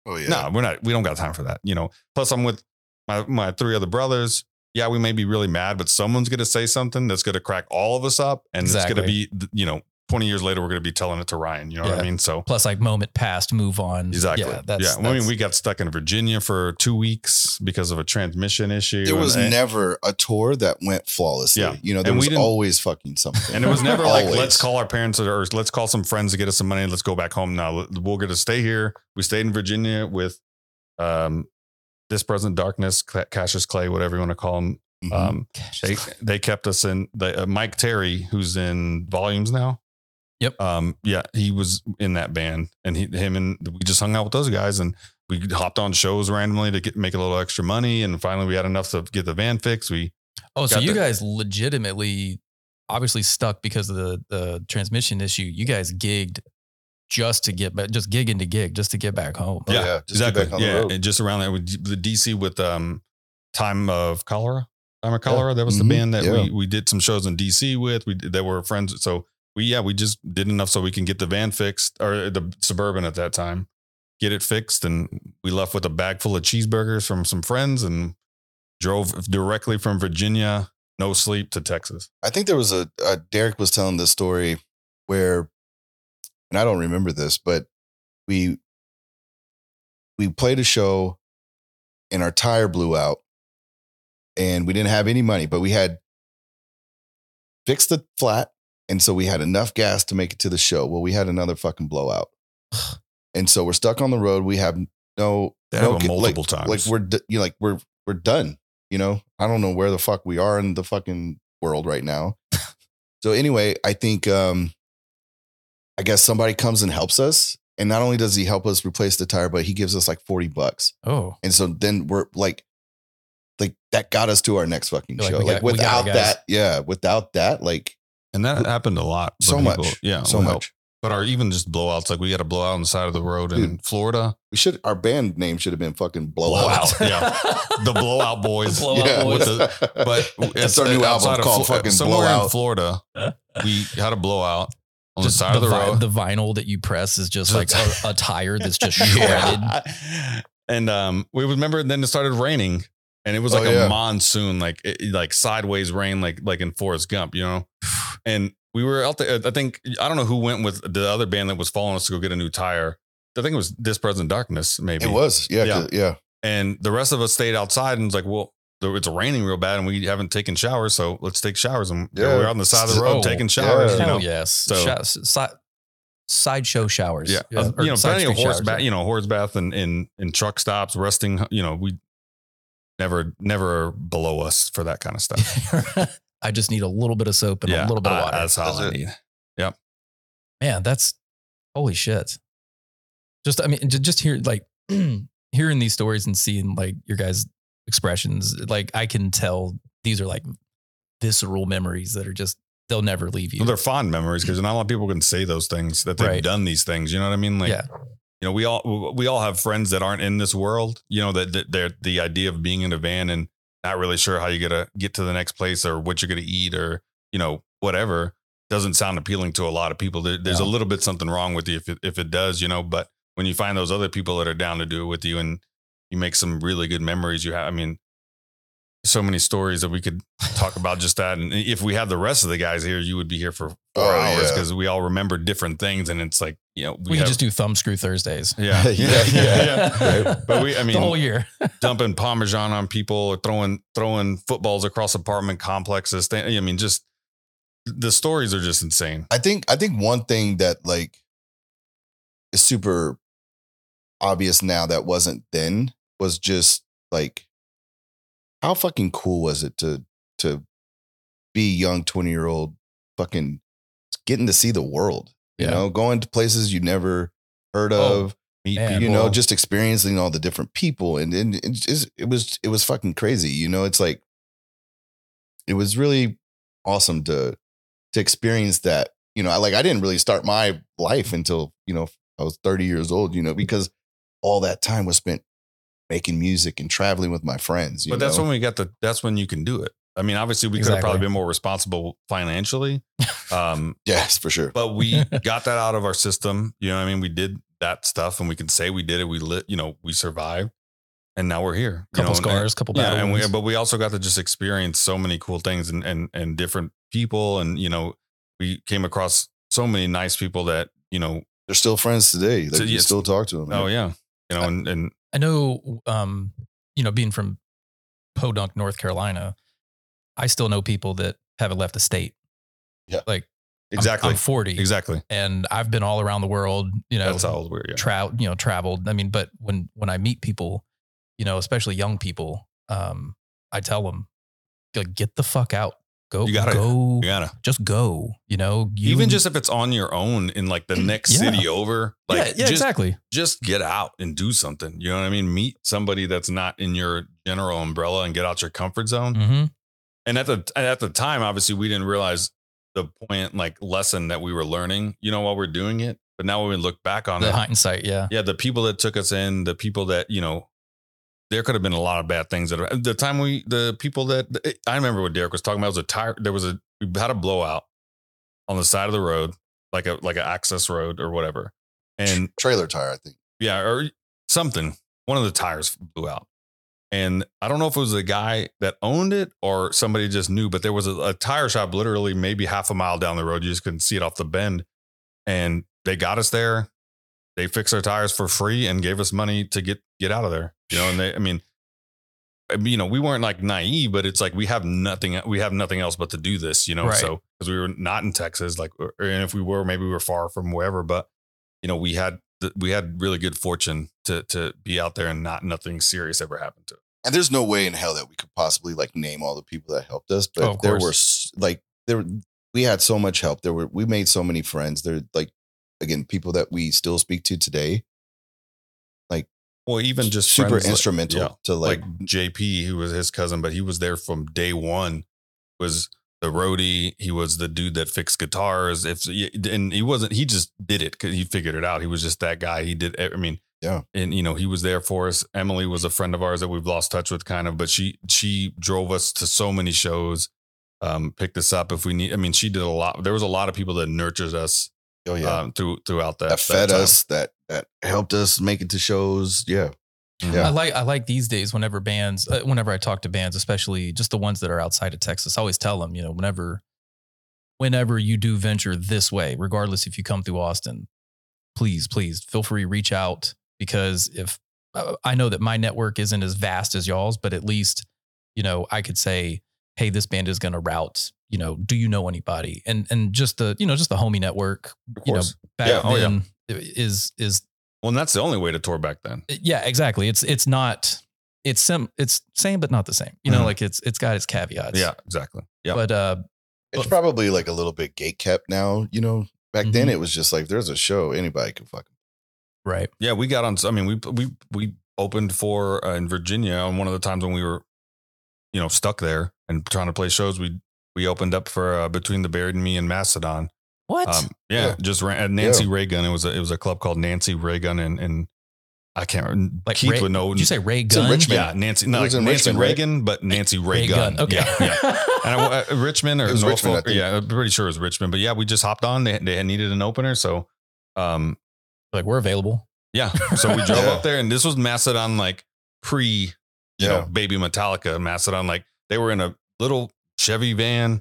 Oh yeah. No, we're not. We don't got time for that. You know. Plus, I'm with my my three other brothers. Yeah, we may be really mad, but someone's going to say something that's going to crack all of us up, and it's going to be, you know, 20 years later, we're going to be telling it to Ryan. You know what I mean? So Plus, like moment past, move on. exactly. Yeah, Yeah, that's, I mean, we got stuck in Virginia for two weeks because of a transmission issue. There was and, never a tour that went flawlessly. Yeah. You know, there And was didn't- always fucking something. And it was never like, let's call our parents or let's call some friends to get us some money. Let's go back home now. We're going to stay here. We stayed in Virginia with um, this present darkness, Cassius Clay, whatever you want to call him. Mhm. Um, they they kept us in the uh, Mike Terry, who's in Volumes now. Yep. Um. Yeah, he was in that band, and he, him, and we just hung out with those guys, and we hopped on shows randomly to get make a little extra money, and finally we had enough to get the van fixed. We oh, so you the- guys legitimately obviously stuck because of the the transmission issue. You guys gigged just to get back, just gigging to gig, just to get back home. Yeah, yeah, just exactly. back yeah, and just around that with the DC with um, Time of Cholera. Time of Cholera. That was Mhm. the band that Yeah. we we did some shows in DC with. We did- that were friends. So we yeah we just did enough so we can get the van fixed or the suburban at that time, get it fixed, and we left with a bag full of cheeseburgers from some friends and drove directly from Virginia, no sleep to Texas. I think there was a, uh Derek was telling this story where, and I don't remember this, but we we played a show, and our tire blew out, and we didn't have any money, but we had fixed the flat, and so we had enough gas to make it to the show. Well, we had another fucking blowout, [sighs] and so we're stuck on the road. We have no That no multiple like, times. Like we're you know, like we're we're done. You know, I don't know where the fuck we are in the fucking world right now. [laughs] so anyway, I think um I guess somebody comes and helps us. And not only does he help us replace the tire, but he gives us like 40 bucks. Oh, And so then we're like, like that got us to our next fucking You're show. we Like, got- we without that, yeah, without that, like And that happened a lot. so when much, yeah, so will help. much. But our even just blowouts, like we had a blowout on the side of the road in Dude. Florida. We should our band name should have been fucking blowout. Blowout. yeah. [laughs] The blowout boys. The Blowout yeah, Boys. the- but it's our new uh, album called Flo- uh, fucking somewhere in Blowout. Florida. We had a blowout on just the side of the vi- road. The vinyl that you press is just like a, a tire that's just shredded. Yeah. [laughs] And um, we remember then it started raining, and it was Oh, like a yeah. monsoon, like it, like sideways rain, like like in Forrest Gump, you know. [sighs] And we were out there. I think I don't know who went with the other band that was following us to go get a new tire. I think it was This Present Darkness, maybe. It was, yeah, Yeah. 'cause- yeah. And the rest of us stayed outside and was like, well, there- it's raining real bad and we haven't taken showers. So let's take showers. And Yeah. we're on the side of the road Oh, taking showers. yeah. You know? Hell yes. So- Sho- si- sideshow showers. Yeah. Uh, or you know, side plenty of horse bath, you know, horse bath and in, in truck stops, resting, you know, we never, never below us for that kind of stuff. [laughs] I just need a little bit of soap and a little bit of I- water. That's all That's I it. need. Man, that's holy shit. Just I mean, just hear like [clears throat] hearing these stories and seeing like your guys' expressions, like I can tell these are like visceral memories that are just they'll never leave you. Well, they're fond memories because not a lot of people can say those things that they've Right. done these things. You know what I mean? Like, yeah, you know, we all we all have friends that aren't in this world. You know that, that they're the idea of being in a van and not really sure how you're gonna get to the next place or what you're gonna eat or you know whatever doesn't sound appealing to a lot of people. There, there's a little bit something wrong with you if it, if it does, you know. But when you find those other people that are down to do it with you and you make some really good memories, you have. I mean, so many stories that we could talk about just that. And if we had the rest of the guys here, you would be here for four Oh, hours yeah. because we all remember different things. And it's like you know we, could have- just do Thumbscrew Thursdays [laughs] yeah, Yeah, yeah, yeah. But we, I mean, the whole year. [laughs] dumping parmesan on people, or throwing throwing footballs across apartment complexes. Th- I mean, just the stories are just insane. I think I think one thing that like is super obvious now that wasn't then was just like how fucking cool was it to to be young 20 year old fucking getting to see the world you Yeah. know going to places you never heard Oh, of Meet man. you know just experiencing all the different people and, and it, just, it was it was fucking crazy you know it's like it was really awesome to to experience that you know I like I didn't really start my life until you know I was 30 years old you know because all that time was spent making music and traveling with my friends you but that's know? when we got the. That's when you can do it. I mean, obviously, we could have probably been more responsible financially, [laughs] um, yes for sure but we [laughs] got that out of our system. You know, what I mean, we did that stuff, and we can say we did it. We lit. You know, we survived, and now we're here. you couple know, and- scars, couple yeah, battle and we, but we also got to just experience so many cool things and and and different people, and you know, we came across so many nice people that you know. they're still friends today like So, you yes. still talk to them Oh yeah, you know, and and I know, um, you know, being from Podunk, North Carolina, I still know people that haven't left the state. Yeah. like I'm- exactly, I'm, 40, exactly. and I've been all around the world. You know, That's how old we're. Yeah. tra- you know, traveled. I mean, but when when I meet people, you know, especially young people, um, I tell them, like, get the fuck out. Go, You gotta- go, You gotta just go. You know, you, even just if it's on your own in like the [clears throat] next Yeah. city over, like yeah, yeah, just exactly. just get out and do something. You know what I mean? Meet somebody that's not in your general umbrella and get out your comfort zone. hmm And at the and at the time, obviously, we didn't realize the point like lesson that we were learning, you know, while we're doing it. But now when we look back on The it, hindsight, yeah. yeah, the people that took us in, the people that you know, there could have been a lot of bad things that the time we, the people that I remember what Derek was talking about was a tire. There was a we had a blowout on the side of the road, like a like an access road or whatever, and trailer tire, I think. yeah, or something. One of the tires blew out. And I don't know if it was the guy that owned it or somebody just knew, but there was a, a tire shop literally maybe half a mile down the road. You just couldn't see it off the bend. And they got us there. They fixed our tires for free and gave us money to get get out of there. You know, and they I mean, you know, we weren't like naive, but it's like we have nothing we have nothing else but to do this, you know. Right. So because we were not in Texas, like or, and if we were, maybe we were far from wherever, but you know, we had th- we had really good fortune to to be out there and not nothing serious ever happened to. us. And there's no way in hell that we could possibly like name all the people that helped us, but Oh, there course. were like there we had so much help. There were we made so many friends. They're like again people that we still speak to today. Well, even just super friends like- instrumental yeah, to like, like JP, who was his cousin, but he was there from day one. Was the roadie? He was the dude that fixed guitars. If and he wasn't, he just did it because he figured it out. He was just that guy. He did. I mean, Yeah. and you know he was there for us. Emily was a friend of ours that we've lost touch with, kind of, but she she drove us to so many shows. Um, picked us up if we need. I mean, she did a lot. There was a lot of people that nurtured us oh yeah, um, through throughout that. that fed time. us, that that helped us make it to shows. Yeah, Yeah. I like I like these days whenever bands uh, whenever I talk to bands especially just the ones that are outside of Texas I always tell them you know whenever whenever you do venture this way regardless if you come through Austin please please feel free reach out because if uh, I know that my network isn't as vast as y'all's but at least you know I could say hey this band is going to route you know do you know anybody and and just the you know just the homie network Of you know course. back Yeah. Oh, yeah. Then is is Well, and that's the only way to tour back then. yeah exactly it's it's not it's sim it's same but not the same you know Mhm. like it's it's got its caveats Yeah, exactly. Yeah. but uh it's But- probably like a little bit gate kept now. You know, back then Mhm. it was just like there's a show, anybody can fucking. right Yeah, we got on. I mean, we we we opened for uh, in Virginia on one of the times when we were, you know, stuck there and trying to play shows. We we opened up for uh, between the Buried and Me and Mastodon. What Um, yeah, Yeah. just ran, at Nancy Raygun. It was a it was a club called Nancy Raygun, and and I can't remember. like Keith Ray, would know. did you say Ray It's in Gun Richmond. Yeah, Nancy. No, like Nancy Richmond, right? Reagan, but Nancy Ray Raygun. Gun okay Yeah, yeah. And I, uh, Richmond [laughs] or It was Norfolk. Richmond, I think. yeah, I'm pretty sure it was Richmond. But yeah, we just hopped on. They they had needed an opener, so um, like we're available Yeah. So we [laughs] drove Yeah. up there and this was Mastodon like pre, you know, Yeah. baby Metallica. Mastodon, like they were in a little Chevy van with the,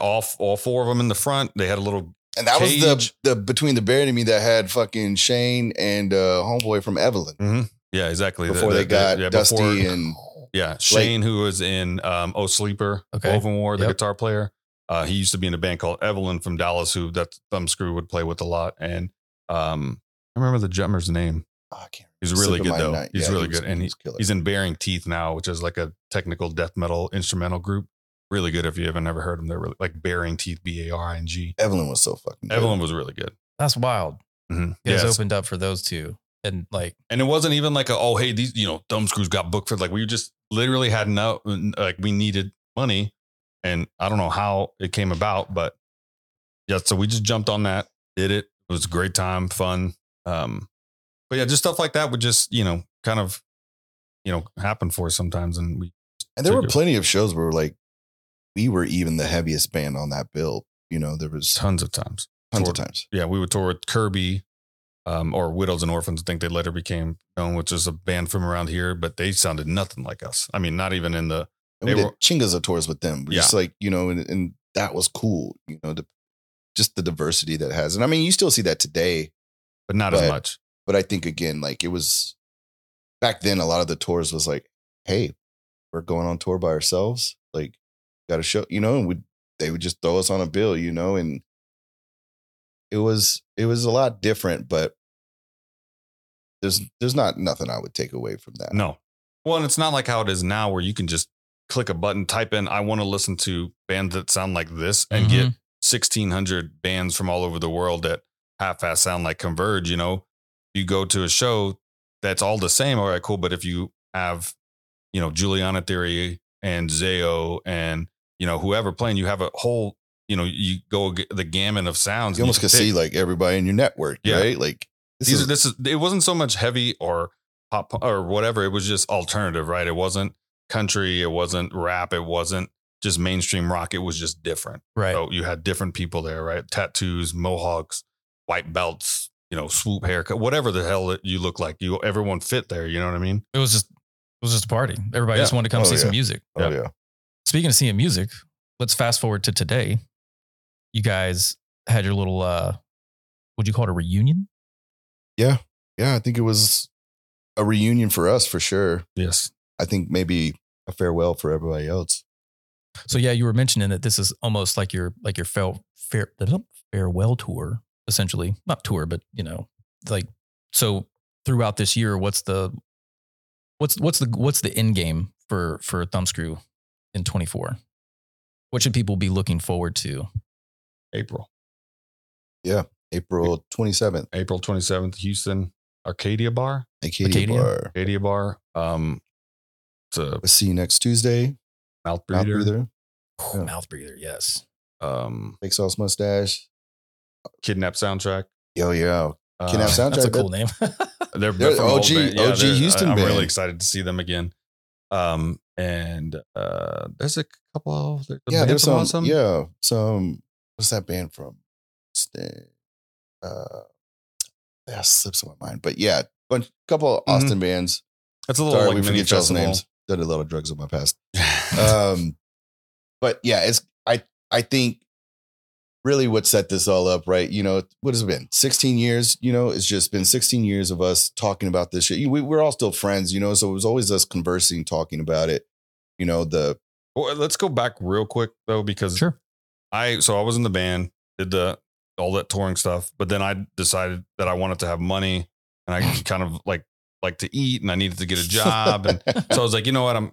all all four of them in the front. They had a little And that was the the between the Buried and Me that had fucking Shane and uh homeboy from Evelyn yeah, exactly. Before the- they the- got yeah, Dusty before- [laughs] and yeah, Shane who was in um Oh Sleeper, Okay. Woven War, the Yep. guitar player. Uh he used to be in a band called Evelyn from Dallas, who that Thumbscrew would play with a lot. And um I remember the drummer's name. oh, I can't. He's really good though. night. He's Yeah, really he was- good. And he he, killer. He's in Baring Teeth now, which is like a technical death metal instrumental group. Really good if you haven't ever heard them. They're really like Baring Teeth, B A R I N G. Evelyn was so fucking. good. Evelyn was really good. that's wild Mm-hmm. you guys Yeah, opened up for those two and like and it wasn't even like a oh hey these you know Thumbscrews got booked for like we just literally had no like we needed money, and I don't know how it came about, but yeah, so we just jumped on that, did it. It was a great time, fun. Um, but yeah, just stuff like that would just you know kind of you know happen for us sometimes, and we And there were Took it. plenty of shows where like we were even the heaviest band on that bill. You know, there was tons of times. tons of times. yeah, we would tour with Kirby, um, or Widows and Orphans. I think they later became known, which is a band from around here, but they sounded nothing like us. I mean, not even in the And we They did were- Chingaza tours with them. Yeah. Just like, you know, and, and that was cool, you know, the, just the diversity that it has. And I mean, you still see that today, but not as much. but I think again, like it was back then, a lot of the tours was like, hey, we're going on tour by ourselves. Like, got a show, you know, and we they would just throw us on a bill, you know, and it was it was a lot different, but there's there's not nothing I would take away from that. No. Well, and it's not like how it is now, where you can just click a button, type in, "I want to listen to bands that sound like this," and get Mhm. sixteen hundred bands from all over the world that half-ass sound like Converge. You know, you go to a show that's all the same. All right, cool. But if you have, you know, Juliana Theory and Zao and you know whoever playing, you have a whole you know, you go g- the gamut of sounds. You and almost can can see like everybody in your network, Yeah. right? Like this These is are, this is it wasn't so much heavy or pop or whatever. It was just alternative, right? It wasn't country. It wasn't rap. It wasn't just mainstream rock. It was just different. Right. So you had different people there, right? Tattoos, mohawks, white belts, you know, swoop haircut, whatever the hell that you look like. You everyone fit there. You know what I mean? It was just it was just a party. Everybody Yeah. just wanted to come Oh, see some music. oh yeah. Speaking of seeing music, let's fast forward to today. You guys had your little uh would you call it a reunion? Yeah, Yeah, I think it was a reunion for us for sure. Yes. I think maybe a farewell for everybody else. So yeah, you were mentioning that this is almost like your like your fair, farewell tour, essentially. Not tour, but you know, like so throughout this year, what's the what's what's the what's the end game for for Thumbscrew in 24? What should people be looking forward to? April. Yeah, April 27th, April 27th, Houston, Arcadia Bar. Arcadia, Acadia? Bar. Arcadia Bar. Um, it's a We'll see you next Tuesday. mouth Mouth breather. breather. Whew, Mouth breather, yes. Um, Big sauce mustache. kidnap soundtrack. Yo, yeah. Uh, Kidnap soundtrack. [laughs] That's a cool name. [laughs] They're, They're they're from OG band. OG they're- Houston I, am band. really excited to see them again. Um, and uh, there's a couple. Of, the yeah, there's some, Awesome. Yeah, some. What's that band from? Uh, that slips on my mind. But yeah, bunch, couple of Mhm. Austin bands. That's a little Sorry, like we forget y'all's names. Did a lot of drugs in my past. [laughs] um, but yeah, it's I I think really what set this all up, right? You know, what has it been? 16 years, you know, it's just been 16 years of us talking about this shit. We, we're all still friends, you know, so it was always us conversing, talking about it. You know, the Well, let's go back real quick though, because Sure. I so I was in the band, did the all that touring stuff, but then I decided that I wanted to have money and I [laughs] kind of like like to eat and I needed to get a [laughs] job, and so I was like, you know what, I'm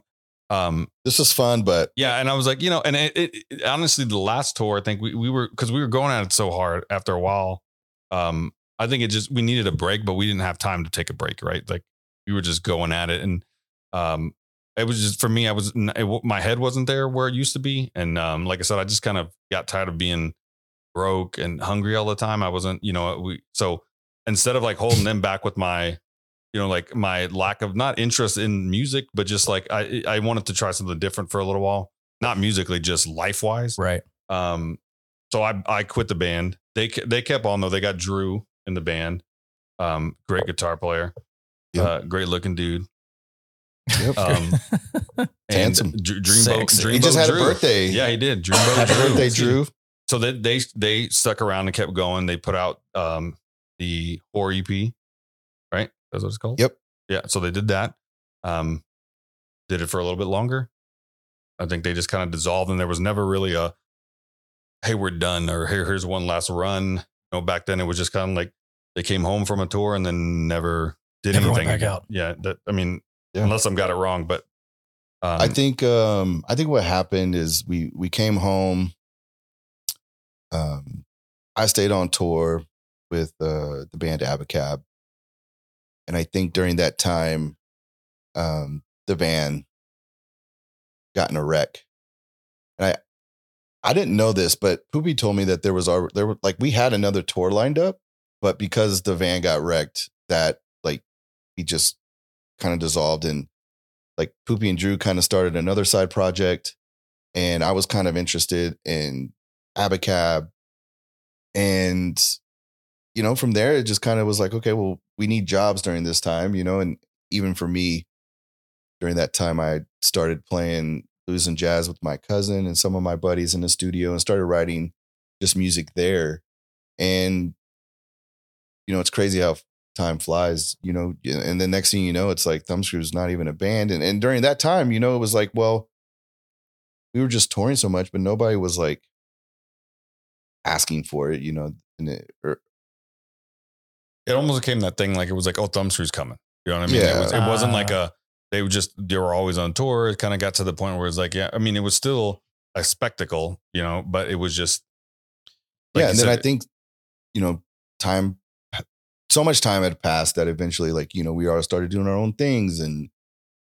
um this is fun, but yeah, and I was like, you know, and it, it, it- honestly, the last tour, I think we we were because we were going at it so hard after a while. Um, I think it just we needed a break, but we didn't have time to take a break, right? Like we were just going at it, and um, it was just for me. I was it, my head wasn't there where it used to be, and um, like I said, I just kind of got tired of being broke and hungry all the time. I wasn't, you know, we so instead of like holding them back with my you know like my lack of not interest in music but just like i i wanted to try something different for a little while not musically just life wise right. um so i i quit the band they they kept on though they got drew in the band um great guitar player Yep. uh great looking dude Yep. um [laughs] and Handsome. Dr- dreamboat Sexy. dreamboat he just had drew. a birthday. yeah he did dreamboat Happy drew. birthday, Drew. so they they they stuck around and kept going. They put out um the horror EP, right? That's what it's called. Yep. Yeah. So they did that. Um, did it for a little bit longer. I think they just kind of dissolved, and there was never really a hey, we're done, or here here's one last run. You know, back then it was just kind of like they came home from a tour and then never did Never went anything back again. out. Yeah. That I mean, Yeah. unless I'm got it wrong, but um, I think um I think what happened is we we came home. Um I stayed on tour with uh the band Abacabb. And I think during that time, um, the van got in a wreck. And I I didn't know this, but Poopy told me that there was our there were like we had another tour lined up, but because the van got wrecked, that like he just kind of dissolved and like Poopy and Drew kind of started another side project. And I was kind of interested in Abacabb. And, you know, from there, it just kind of was like, okay, well, we need jobs during this time, you know, and even for me, during that time, I started playing blues and jazz with my cousin and some of my buddies in the studio and started writing just music there. And, you know, it's crazy how time flies, you know, and the next thing you know, it's like Thumbscrew's not even a band. And, and during that time, you know, it was like, well, we were just touring so much, but nobody was like asking for it, you know, it almost became that thing like it was like, oh, Thumbscrew's coming. You know what I mean? Yeah. It, was, it wasn't like a, they were just, they were always on tour. It kind of got to the point where it's like, yeah, I mean, it was still a spectacle, you know, but it was just, like yeah. you And then I think, you know, time, so much time had passed that eventually, like, you know, we all started doing our own things. And,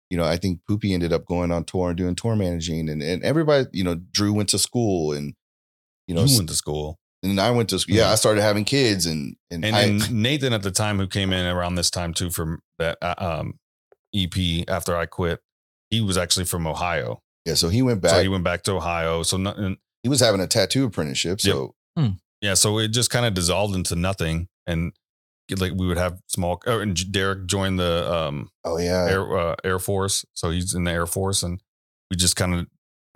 you know, I think Poopy ended up going on tour and doing tour managing. And, and everybody, you know, Drew went to school and you You, know, s- went to school. And I went to school. Yeah, I started having kids, and and, And, I, and Nathan at the time, who came in around this time too from that uh, um, EP after I quit, he was actually from Ohio. yeah, so he went back. So he, he went back to Ohio. So nothing. He was having a tattoo apprenticeship. So Yeah, so it just kind of dissolved into nothing, and like we would have small. Oh, and Derek joined the um, oh yeah, Air uh, Air Force, so he's in the Air Force, and we just kind of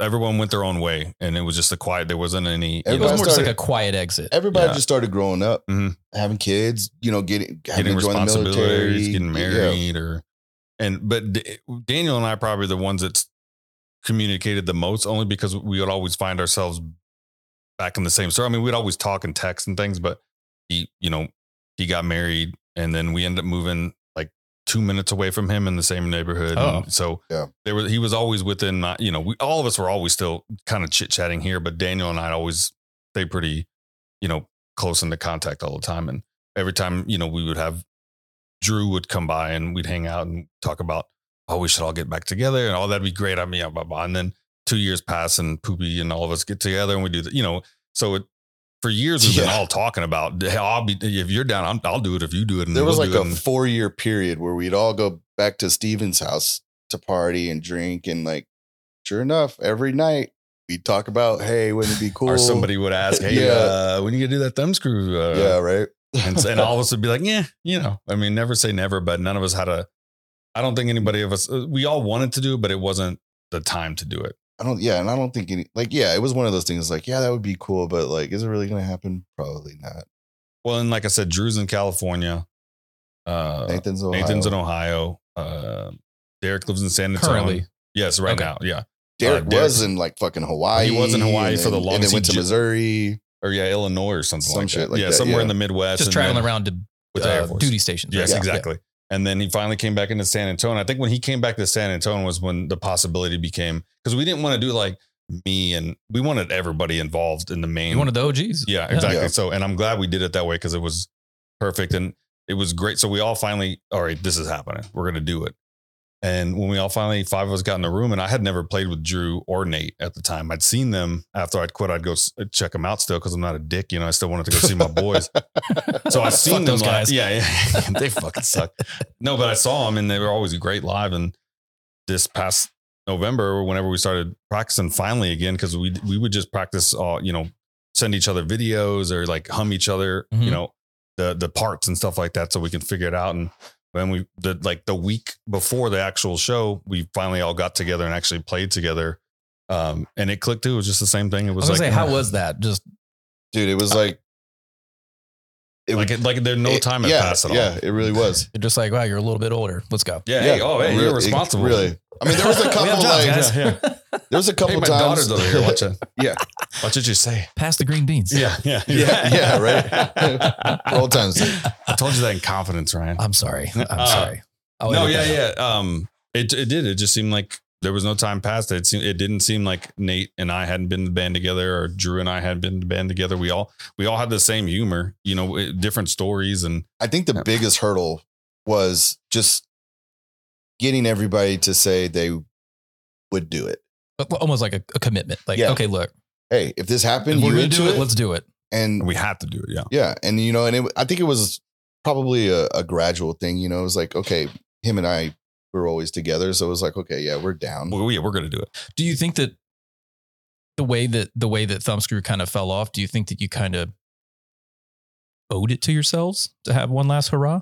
everyone went their own way, and it was just a quiet. There wasn't any. It was Everybody more just like a quiet exit. everybody Yeah. just started growing up, Mhm. having kids. You know, getting having getting to join the responsibilities, military, getting Yeah. married, or and but D- Daniel and I are probably the ones that's communicated the most, only because we would always find ourselves back in the same story. I mean, we'd always talk and text and things, but he, you know, he got married, and then we ended up moving like two minutes away from him in the same neighborhood. Oh. And so Yeah. there was he was always within, my, you know, we all of us were always still kind of chit chatting here, but Daniel and I always stay pretty, you know, close into contact all the time, and every time you know we would have Drew would come by and we'd hang out and talk about, oh, we should all get back together and oh, that'd be great. I mean, blah, blah, blah. and then two years pass and Poopy and all of us get together and we do that, you know. So it for years we've been all talking about, I'll be if you're down, I'm, I'll do it if you do it. And There was we'll like a. And- four year period where we'd all go back to Stephen's house to party and drink, and like, sure enough, every night we'd talk about, hey, wouldn't it be cool? or somebody would ask, [laughs] hey, Yeah. uh, when you gonna do that Thumbscrew? Uh, yeah, right. and, and [laughs] all of us would be like, yeah, you know, I mean, never say never, but none of us had a. I don't think anybody of us. uh, We all wanted to do it, but it wasn't the time to do it. I don't, yeah, and I don't think any, like, yeah, it was one of those things like, yeah, that would be cool, but like, is it really going to happen? Probably not. Well, and like I said, Drew's in California. Uh, Nathan's Ohio. Nathan's in Ohio. Uh, Derek lives in San Antonio. Currently. Yes, right Okay. now. Yeah. Derek uh, Derek- was in like fucking Hawaii. He was in Hawaii and for the then- and longest. then went to Missouri. Or yeah, Illinois or something Some like shit that. like yeah, that, somewhere yeah. in the Midwest. Just and traveling then- around to with the Air uh, Force. duty stations. Yes, right? exactly. And then he finally came back into San Antonio. I think when he came back to San Antonio was when the possibility became because we didn't want to do like me and we wanted everybody involved in the main. You wanted the OGs. Yeah, exactly. Yeah. So, and I'm glad we did it that way because it was perfect and it was great. So we all finally, all right, this is happening. We're gonna do it. And when we all finally, five of us got in the room, and I had never played with Drew or Nate at the time. I'd seen them after I'd quit. I'd go check them out still because I'm not a dick. You know, I still wanted to go see my boys. So I [laughs] seen them those live. guys. Yeah, [laughs] yeah. they fucking suck. No, but I saw them and they were always great live. And this past November, whenever we started practicing finally again, because we we would just practice, uh, you know, send each other videos or like hum each other, Mhm. you know, the the parts and stuff like that, so we can figure it out. And when we did like the week before the actual show, we finally all got together and actually played together. Um, and it clicked too. It was just the same thing. It I was was like say, how was that? Just Dude, it was like, it like was like there no it- time had yeah, passed at all. Yeah, it really was. you're just like, wow, you're a little bit older. Let's go. Yeah. Hey, oh, hey, really- you're responsible. Really. I mean, there was a [laughs] couple have jobs, like guys. Yeah, there was a couple Hey, my times. daughter's over here. watching. [laughs] Yeah. Watch what you say. Pass the green beans. Yeah, yeah, [laughs] Yeah, yeah, right. All times. I told you that in confidence, Ryan. I'm sorry. I'm Uh, sorry. I'll no, yeah, yeah. Um, it it did. It just seemed like there was no time past it. It, seemed, it didn't seem like Nate and I hadn't been in the band together, or Drew and I hadn't been in the band together. We all we all had the same humor, you know, different stories, and I think the Yeah. biggest hurdle was just getting everybody to say they would do it. Almost like a, a commitment. Like, Yeah. okay, look, Hey, if this happened, if we're you gonna into do it, it, let's do it. and we had to do it. Yeah, yeah, and you know, and it, I think it was probably a, a gradual thing. You know, it was like okay, him and I were always together, so it was like okay, yeah, we're down. well, yeah, we're gonna do it. Do you think that the way that the way that Thumbscrew kind of fell off, do you think that you kind of owed it to yourselves to have one last hurrah?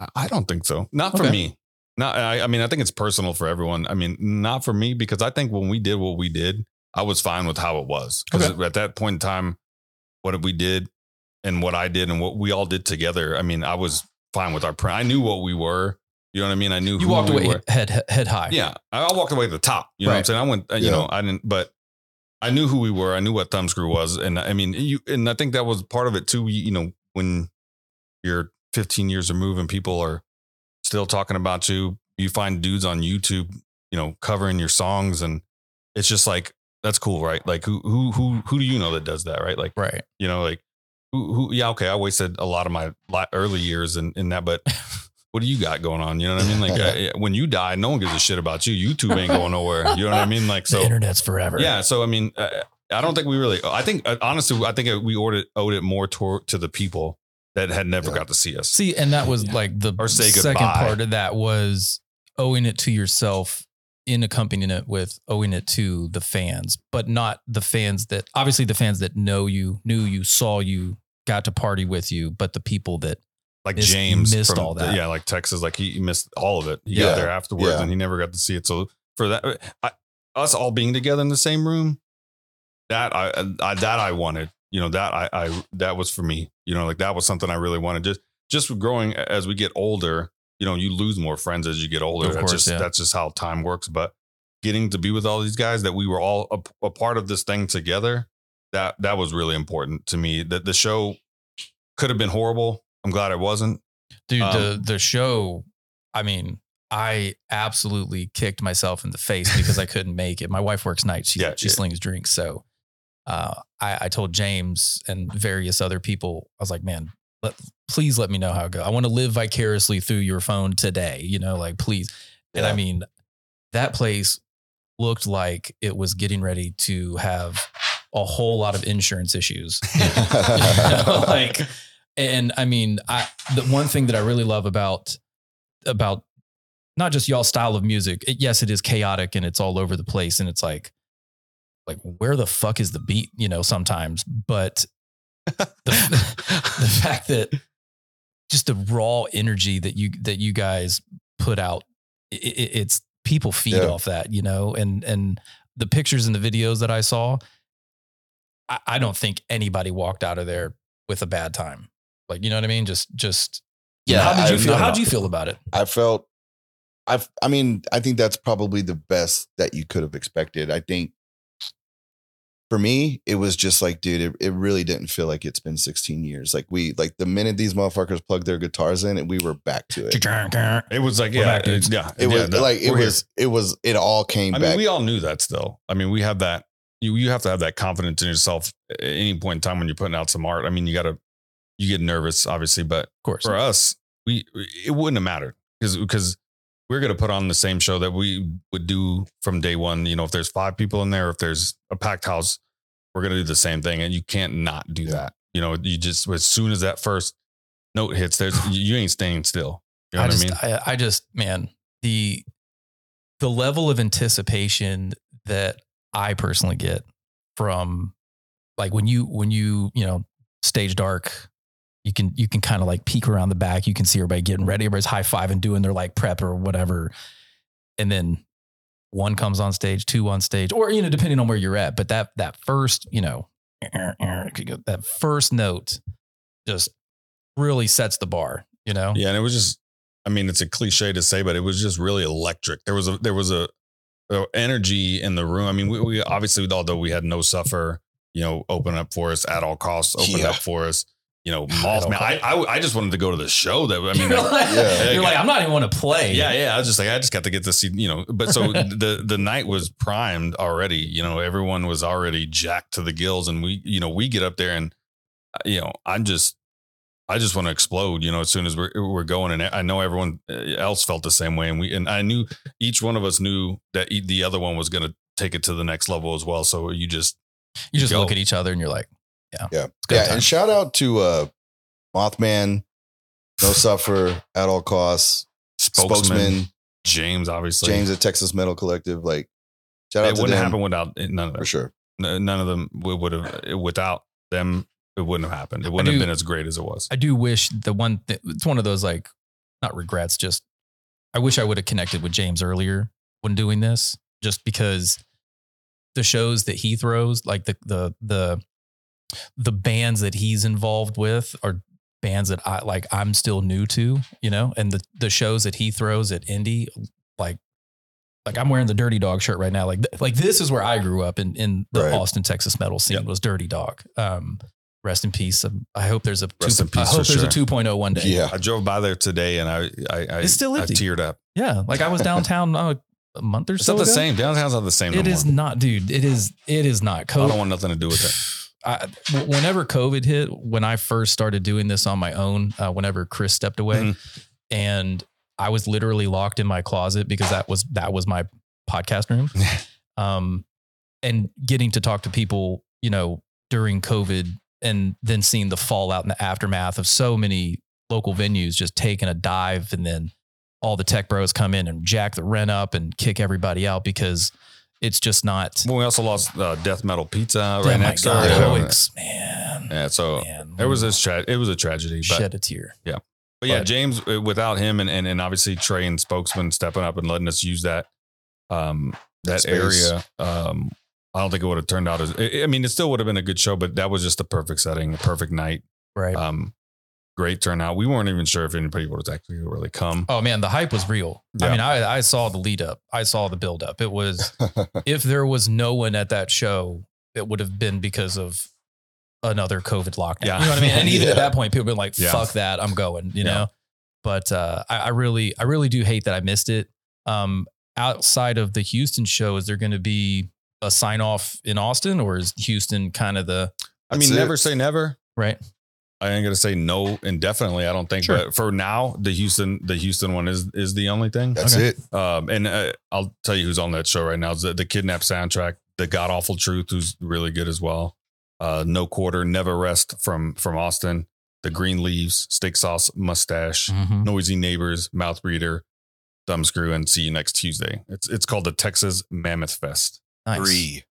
I- I don't think so. Not for me. Not. I, I mean, I think it's personal for everyone. I mean, not for me because I think when we did what we did, I was fine with how it was. Because Okay. at that point in time, what we did and what I did and what we all did together, I mean, I was fine with our. Pre- I knew what we were. You know what I mean? I knew You who walked we away head head, head high. Yeah, I, walked away at the top. You know what I'm saying? I went. You Yeah. know, I didn't. But I knew who we were. I knew what Thumbscrew was, and I mean, you. And I think that was part of it too. You, you know, when you're 15 years removed and people are still talking about you, you find dudes on YouTube, you know, covering your songs, and it's just like that's cool, right? Like who who who who do you know that does that, right? Like Right. you know, like who, who, yeah, okay. I wasted a lot of my early years in, in that, but [laughs] what do you got going on? You know what I mean? Like [laughs] uh, when you die, no one gives a shit about you. YouTube ain't going nowhere. You know what I mean? Like, the so internet's forever. yeah. So, I mean, uh, I don't think we really. I think uh, honestly, I think we owed it, owed it more to, to the people that had never Yeah. got to see us. See, and that was like the Or say second goodbye. part of that was owing it to yourself in accompanying it with owing it to the fans, but not the fans that obviously the fans that know you, knew you, saw you, got to party with you, but the people that like Missed- James missed from all that. yeah, like Texas, like he, missed all of it. He Yeah. got there afterwards Yeah. and he never got to see it. So for that, I, us all being together in the same room, that I, I that I wanted, you know, that I, I that was for me, you know, like that was something I really wanted. Just just growing as we get older, you know, you lose more friends as you get older. Of that's course, just yeah. that's just how time works. But getting to be with all these guys that we were all a, a part of this thing together, that that was really important to me. That the show could have been horrible. I'm glad I wasn't. dude, the Um, the show, I mean, I absolutely kicked myself in the face because I couldn't make it. My wife works nights. She, Yeah, she yeah. slings drinks. So uh, I, I told James and various other people, I was like, man, let, please let me know how it goes. I want to live vicariously through your phone today, you know, like please. And I mean, that place looked like it was getting ready to have a whole lot of insurance issues. [laughs] You know, [laughs] like, and I mean, I the one thing that I really love about about not just y'all style of music. it- yes, it is chaotic and it's all over the place, and it's like, like where the fuck is the beat? You know, sometimes, but the, [laughs] the fact that just the raw energy that you that you guys put out, i i it's people feed Yeah. off that, you know, and and the pictures and the videos that I saw, I, I don't think anybody walked out of there with a bad time. Like, you know what I mean? Just just Yeah, How did you I- feel? no, How no. did you feel about it? I felt I've I mean, I think that's probably the best that you could have expected. I think for me, it was just like, dude, it, it really didn't feel like it's been 16 years. Like we like the minute these motherfuckers plugged their guitars in and we were back to it. It was like, yeah, back, it- yeah. It yeah, was that- like it we're here. was it was it all came I back. mean, we all knew that still. I mean, we have that. You you have to have that confidence in yourself at any point in time when you're putting out some art. I mean, you got to you get nervous, obviously, but Of course. for us, we it wouldn't have mattered because because we're gonna put on the same show that we would do from day one. You know, if there's five people in there, if there's a packed house, we're gonna do the same thing, and you can't not do Yeah. that. You know, you just as soon as that first note hits, there's you, ain't staying still. You know I what just, I mean? I, I just, man, the the level of anticipation that I personally get from like when you when you you know stage dark, you can you can kind of like peek around the back. You can see everybody getting ready. Everybody's high five and doing their like prep or whatever, and then one comes on stage, two on stage, or you know depending on where you're at. But that that first you know [clears throat] that first note just really sets the bar. You know. Yeah, and it was just I mean, it's a cliche to say, but it was just really electric. There was a there was a, a energy in the room. I mean, we, we obviously although we had no suffer, you know, open up for us at all costs, open Yeah. up for us. You know, all Mothman. I, I I just wanted to go to the show. That I mean, [laughs] you're like, Yeah. you're like, I'm not even want to play. yeah, yeah. I was just like, I just got to get to see, you know. But so [laughs] the the night was primed already. You know, everyone was already jacked to the gills, and we, you know, we get up there and, uh, you know, I'm just, I just want to explode. You know, as soon as we're we're going, and I know everyone uh, else felt the same way, and we and I knew each one of us knew that the other one was going to take it to the next level as well. So you just, You just Go. look at each other and you're like, yeah, Yeah. it's good yeah, time. and shout out to uh Mothman, No [laughs] Suffer, at all costs, spokesman, spokesman, James, obviously, James at Texas Metal Collective. Like shout out it wouldn't them happen without none of them. for sure. N- None of them would have without them. It wouldn't have happened. It wouldn't have been as great as it was. I do wish the one th- it's one of those like not regrets, just I wish I would have connected with James earlier when doing this, just because the shows that he throws, like the the the the bands that he's involved with are bands that I like I'm still new to, you know, and the the shows that he throws at indie like like I'm wearing the Dirty Dog shirt right now. Like th- like this is where I grew up in in the Right. Austin, Texas metal scene Yep. was Dirty Dog. Um, rest in peace. Um, I hope there's a Rest two, in peace I hope there's sure. a 2.0 one day. Yeah. I drove by there today and I I I, It's still I empty. teared up. Yeah, like I was downtown uh, a month or It's so It's not the same. Downtown's not the same. It no is not, dude. It is. It is not. I don't want nothing to do with it. [sighs] [sighs] [sighs] I, whenever COVID hit, when I first started doing this on my own, uh, whenever Chris stepped away, Mm-hmm. and I was literally locked in my closet because that was that was my podcast room. [laughs] um, and getting to talk to people you know, during COVID and then seeing the fallout and the aftermath of so many local venues just taking a dive and then all the tech bros come in and jack the rent up and kick everybody out because it's just not. Well, we also lost uh, Death Metal Pizza Oh right my next door. Yeah. Man. Yeah, so man. it was a tra- it was a tragedy, but shed a tear. Yeah. But yeah, James, uh, without him and, and and obviously Trey and spokesman stepping up and letting us use that um that Space. area, um, I don't think it would have turned out as. I I mean, it still would have been a good show, but that was just the perfect setting, the perfect night. Right. Um, great turnout. We weren't even sure if anybody would have actually really come. Oh man, the hype was real. I mean, I, I saw the lead up. I saw the build up. It was [laughs] if there was no one at that show, it would have been because of another COVID lockdown. Yeah. You know what I mean? And [laughs] even at that point, people were like, Yeah. fuck that, I'm going, you Yeah. know? But uh, I, I really, I really do hate that I missed it. Um, outside of the Houston show, is there going to be a sign off in Austin or is Houston kind of the, I mean, That's it. never say never. right? I ain't gonna say no indefinitely. I don't think, Sure. but for now, the Houston the Houston one is is the only thing. That's Okay. it. Um, and uh, I'll tell you who's on that show right now. It's the, the Kidnap soundtrack, the God Awful Truth, who's really good as well. Uh, no Quarter, Never Rest from from Austin. The Green Leaves, Steak Sauce, Mustache, Mhm. Noisy Neighbors, Mouth Breeder, Thumbscrew, and see you next Tuesday. It's it's called the Texas Mammoth Fest. Nice. Three.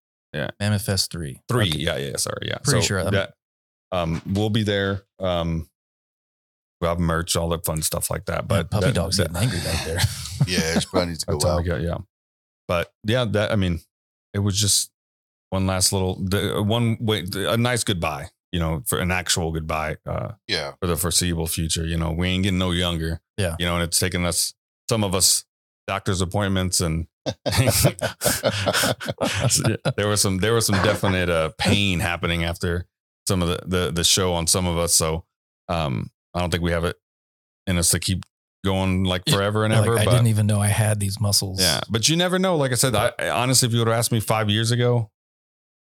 Mammoth Fest 3. Three, Okay. yeah, yeah, sorry, yeah. Pretty sure I'm- that um, we'll be there. Um, we'll have merch, all that fun stuff like that. But But puppy that- dog's that- getting angry back there. [laughs] Yeah, it's probably needs to [laughs] go That's all out. got, yeah. But yeah, that I mean, it was just one last little the, one way a nice goodbye, you know, for an actual goodbye uh, Yeah. for the foreseeable future. You know, we ain't getting no younger. Yeah. You know, and it's taken us some of us doctor's appointments and [laughs] there was some there was some definite uh, pain happening after some of the, the the show on some of us. So um I don't think we have it in us to keep going like forever and Like, ever. I but didn't even know I had these muscles. yeah, but you never know. Like I said, I, I- honestly, if you would have asked me five years ago,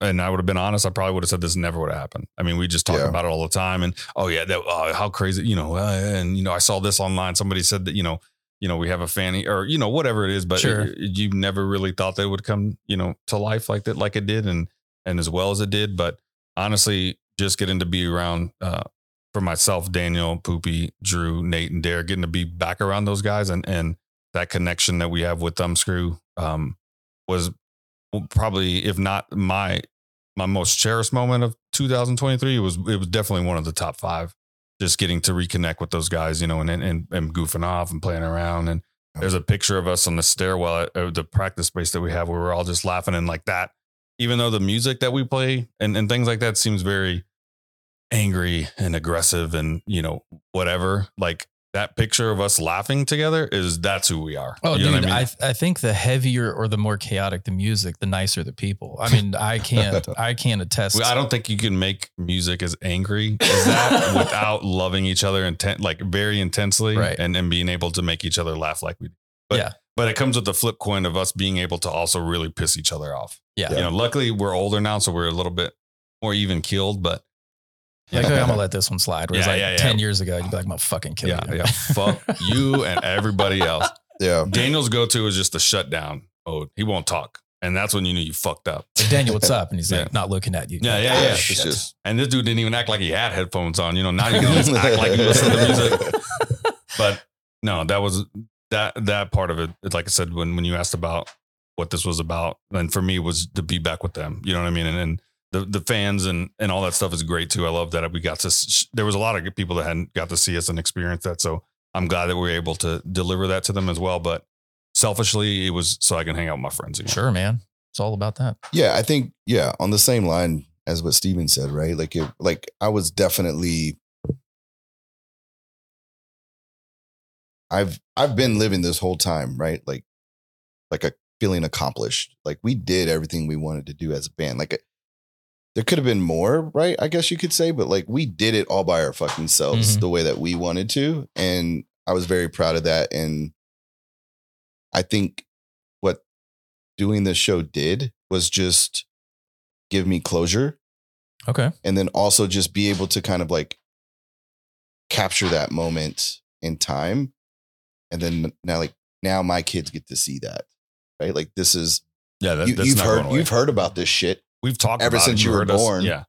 and I would have been honest, I probably would have said this never would have happened. I mean, we just talk Yeah. about it all the time, and oh yeah, that oh, how crazy, you know, uh, and you know, I saw this online. Somebody said that you know, you know, we have a fanny or you know, whatever it is, but Sure. it- you never really thought that it would come, you know, to life like that, like it did, and and as well as it did. But honestly, just getting to be around. uh for myself, Daniel, Poopy, Drew, Nate, and Derek, getting to be back around those guys and and that connection that we have with Thumbscrew um, was probably, if not my my most cherished moment of 2023. It was it was definitely one of the top five. Just getting to reconnect with those guys, you know, and and and goofing off and playing around. And there's a picture of us on the stairwell at the practice space that we have, where we're all just laughing and like that. Even though the music that we play and and things like that seems very angry and aggressive and you know whatever, like that picture of us laughing together is that's who we are. Oh, You know dude, what I, I think the heavier or the more chaotic the music, the nicer the people. I mean, I can't, [laughs] I can't attest. Well, I don't think you can make music as angry as that [laughs] without loving each other intent, like very intensely, Right. and and being able to make each other laugh like we do. But, Yeah. But it comes with the flip coin of us being able to also really piss each other off. Yeah. You know, luckily we're older now, so we're a little bit more even keeled. But like, okay, I'm gonna let this one slide. Whereas Yeah, like yeah, yeah. ten years ago, you'd be like, I'm gonna fucking kill yeah, you. yeah, fuck [laughs] you and everybody else. Yeah. Daniel's go to is just the shutdown mode. He won't talk, and that's when you knew you fucked up. Like, Daniel, what's up? And he's like, Yeah. not looking at you. Yeah, Like, yeah, "Ah, yeah. shit." Just And this dude didn't even act like he had headphones on. You know, now you can just act like you listen to the music. [laughs] but no, that was that that part of it. Like I said, when when you asked about what this was about, and for me was to be back with them. You know what I mean? And and the the fans and and all that stuff is great too. I love that we got to. There was a lot of people that hadn't got to see us and experience that. So I'm glad that we were able to deliver that to them as well. But selfishly, it was so I can hang out with my friends. Again. Sure, man. It's all about that. Yeah, I think yeah, on the same line as what Stephen said, right? Like it like I was definitely I've I've been living this whole time, right? Like like a feeling accomplished. Like we did everything we wanted to do as a band. Like there could have been more, right? I guess you could say, but like we did it all by our fucking selves Mhm. the way that we wanted to. And I was very proud of that. And I think what doing this show did was just give me closure Okay. and then also just be able to kind of like capture that moment in time and then now like now my kids get to see that right like this is Yeah, that, you, not heard you've heard about this shit we've talked Ever about since it. you were heard us- born. Yeah,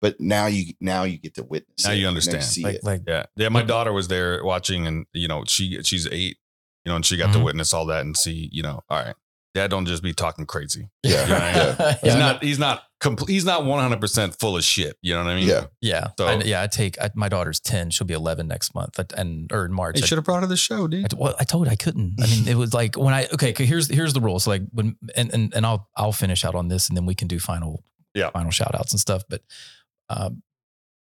but now you now you get to witness. Now it. you understand. see like it. like yeah, yeah. My daughter was there watching, and you know, she she's eight, you know, and she got to Mhm. witness all that and see, you know, all right, dad don't just be talking crazy. Yeah, [laughs] yeah. He's Yeah. not. He's not. Complete. He's not one hundred percent full of shit. You know what I mean? Yeah. Yeah, So- I, yeah. I take I, my daughter's ten. She'll be eleven next month, and or in March. You should have brought her to the show, I, dude. t- well, I told her I couldn't. I mean, it was like when I okay, Here's here's the rules. Like when and and and I'll I'll finish out on this, and then we can do final Yeah. final shout outs and stuff. But um,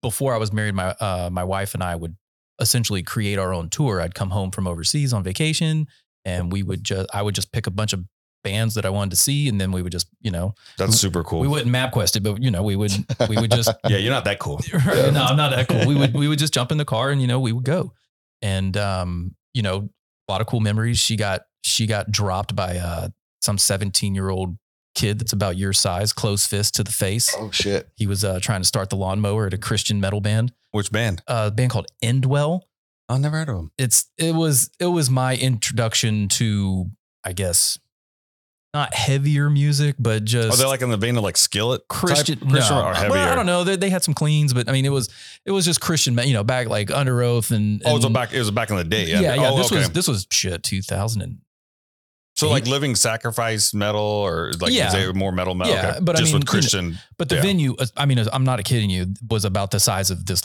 before I was married, my uh, my wife and I would essentially create our own tour. I'd come home from overseas on vacation, and we would just I would just pick a bunch of bands that I wanted to see, and then we would just you know That's super cool. we wouldn't MapQuest it, but you know we would we would just [laughs] yeah, you're not that cool. [laughs] Right. No, I'm not that cool. We would we would just jump in the car and you know we would go, and um you know a lot of cool memories. She got she got dropped by uh some 17 year old kid that's about your size, close fist to the face. Oh shit. He was uh, trying to start the lawnmower at a Christian metal band, Which band? uh, a band called Endwell. I never heard of them. It's it was it was my introduction to I guess not heavier music, but just Are they like in the vein of like Skillet? type Christian, Christian no. or heavier? Well, I don't know. They, they had some cleans, but I mean, it was it was just Christian, you know, back like Underoath and, Oh, it was back. It was back in the day. yeah, yeah. Oh, this okay. was this was shit, two thousand and so like living sacrifice metal or like Yeah. is more metal metal? Yeah, okay. but I just mean, with Christian. but the Yeah. venue. uh, I mean, I'm not kidding you. Was about the size of this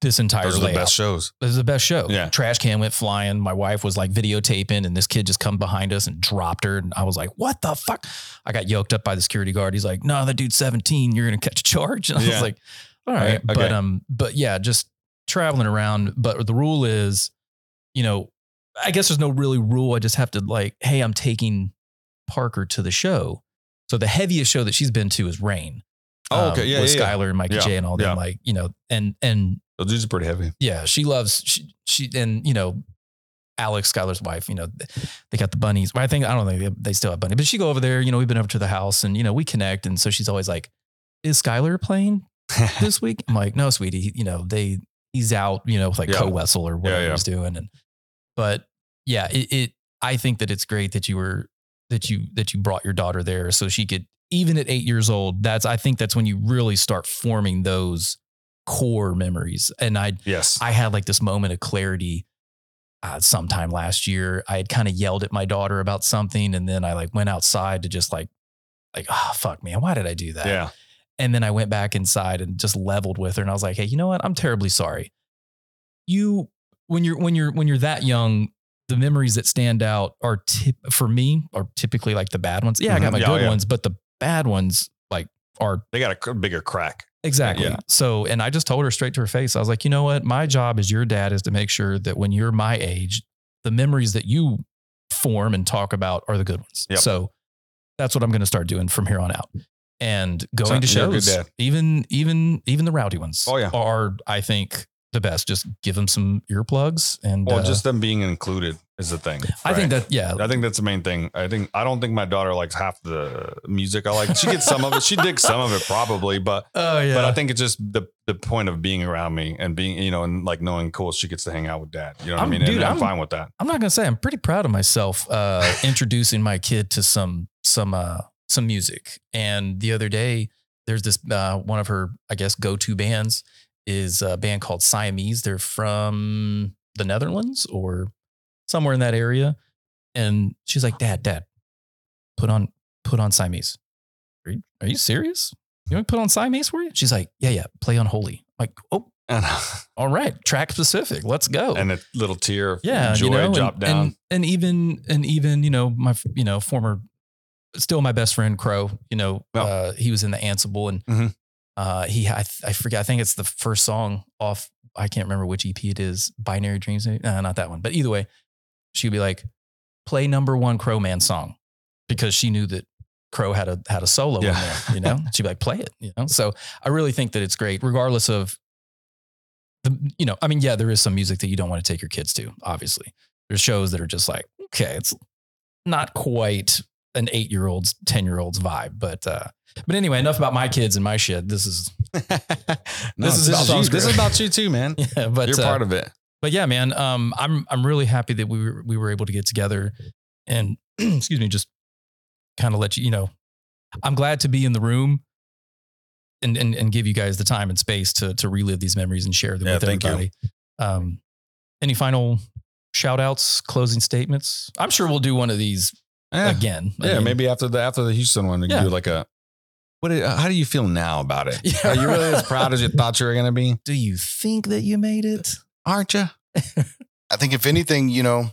this entire Those are the best shows. This is the best show. Yeah. Trash can went flying. My wife was like videotaping, and this kid just come behind us and dropped her. And I was like, "What the fuck?" I got yoked up by the security guard. He's like, "No, that dude's 17. You're gonna catch a charge." And [laughs] I Yeah. was like, "All right." Okay, But um, but yeah, just traveling around. But the rule is, you know, I guess there's no really rule. I just have to like, hey, I'm taking Parker to the show. So the heaviest show that she's been to is Rain. Oh, um, okay. Yeah, with yeah, yeah. Skylar and Mikey Yeah, J and all them. yeah. Like, you know, and and Those dudes are pretty heavy. yeah, she loves she she and you know Alex Skylar's wife. You know they got the bunnies. Well, I think I don't think they, they still have bunny, but she go over there. You know we've been over to the house and you know we connect, and so she's always like, "Is Skylar playing [laughs] this week?" I'm like, "No, sweetie. You know they he's out. You know with like Yeah. co Wessel or whatever yeah. he's doing." And but yeah, it, it I think that it's great that you were that you that you brought your daughter there so she could even at eight years old. That's I think that's when you really start forming those core memories. And I yes. I had like this moment of clarity uh, sometime last year. I had kind of yelled at my daughter about something, and then I like went outside to just like, like, oh fuck, man, why did I do that? yeah. And then I went back inside and just leveled with her, and I was like, hey, you know what? I'm terribly sorry. You when you're when you're when you're that young. The memories that stand out are tip for me are typically like the bad ones. Yeah, I got Mhm. my Yeah, good yeah. ones, but the bad ones like are They got a bigger crack. Exactly. Yeah. So, and I just told her straight to her face. I was like, you know what? My job as your dad is to make sure that when you're my age, the memories that you form and talk about are the good ones. Yep. So that's what I'm going to start doing from here on out. And going to a good shows, even even even the rowdy ones, Oh, yeah. are I think the best. Just give them some earplugs, and Well, uh, just them being included is the thing. I think that yeah, I think that's the main thing. I think I don't think my daughter likes half the music I like. She gets some of it. She digs some of it probably, but [laughs] oh yeah, but I think it's just the the point of being around me and being you know and like knowing cool she gets to hang out with dad. You know what I'm- I mean? dude, and I'm, I'm- fine with that. I'm not gonna say I'm pretty proud of myself uh, introducing my kid to some some uh, some music. And the other day, there's this uh, one of her I guess go to bands is a band called Siamese. They're from the Netherlands or somewhere in that area. And she's like, Dad, Dad, put on put on Siamese. Are you, are you serious? You want to put on Siamese for you? She's like, Yeah, yeah, play Unholy. I'm like, oh, [laughs] all right, track specific. Let's go and a little tear yeah, joy you know, and- drop down. And, and even and even you know my you know former, still my best friend Crow. You know, Yeah. uh, he was in the Ansible, and Mhm. uh, he I, I forget. I think it's the first song off. I can't remember which EP it is. Binary Dreams. Uh, not that one. But either way, she'd be like, "Play number one Crow Man song," because she knew that Crow had a had a solo in there. You know, [laughs] she'd be like, "Play it." You know, so I really think that it's great, regardless of the. You know, I mean, yeah, there is some music that you don't want to take your kids to. Obviously, there's shows that are just like, okay, it's not quite an eight year old's, 10 year old's vibe. But, uh, but anyway, enough about my kids and my shit. This is, [laughs] no, this is about you. This is about you too, man. [laughs] yeah, but, You're uh, part of it. But yeah, man, um, I'm, I'm really happy that we were, we were able to get together and [clears throat] excuse me, just kind of let you, you know, I'm glad to be in the room and, and and give you guys the time and space to to relive these memories and share them Yeah, with everybody. Um, any final shout outs, closing statements? I'm sure we'll do one of these Eh, again. I yeah, mean, maybe after the after the Houston one, Yeah. do like a. What? How do you feel now about it? [laughs] Yeah. Are you really as proud as you thought you were going to be? Do you think that you made it? Aren't you? [laughs] I think if anything, you know,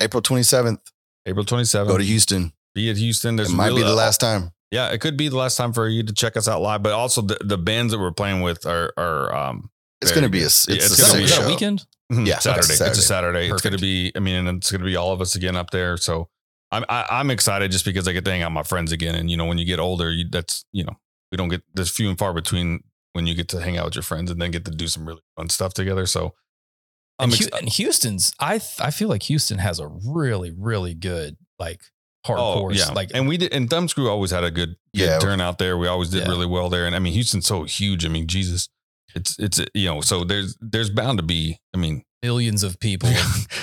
April 27th, April twenty seventh. go to Houston. Be at Houston. There's It might be the last time. Yeah, it could be the last time for you to check us out live, but also the, the bands that we're playing with are are um It's going to be a, good. it's Yeah, a it's Is gonna a, be a show. weekend? Yeah, Saturday. Saturday. It's a Saturday. It's going to be. I mean, and it's going to be all of us again up there. So I'm I, I'm excited just because I get to hang out with my friends again. And you know, when you get older, you, that's you know we don't get there's few and far between when you get to hang out with your friends and then get to do some really fun stuff together. So I'm And, ex- and Houston's, I th- I feel like Houston has a really really good like hardcore. Oh yeah, like and we did, and Thumbscrew always had a good, good Yeah. turnout there. We always did Yeah. really well there, and I mean Houston's so huge. I mean Jesus, it's it's you know so there's there's bound to be. I mean millions of people.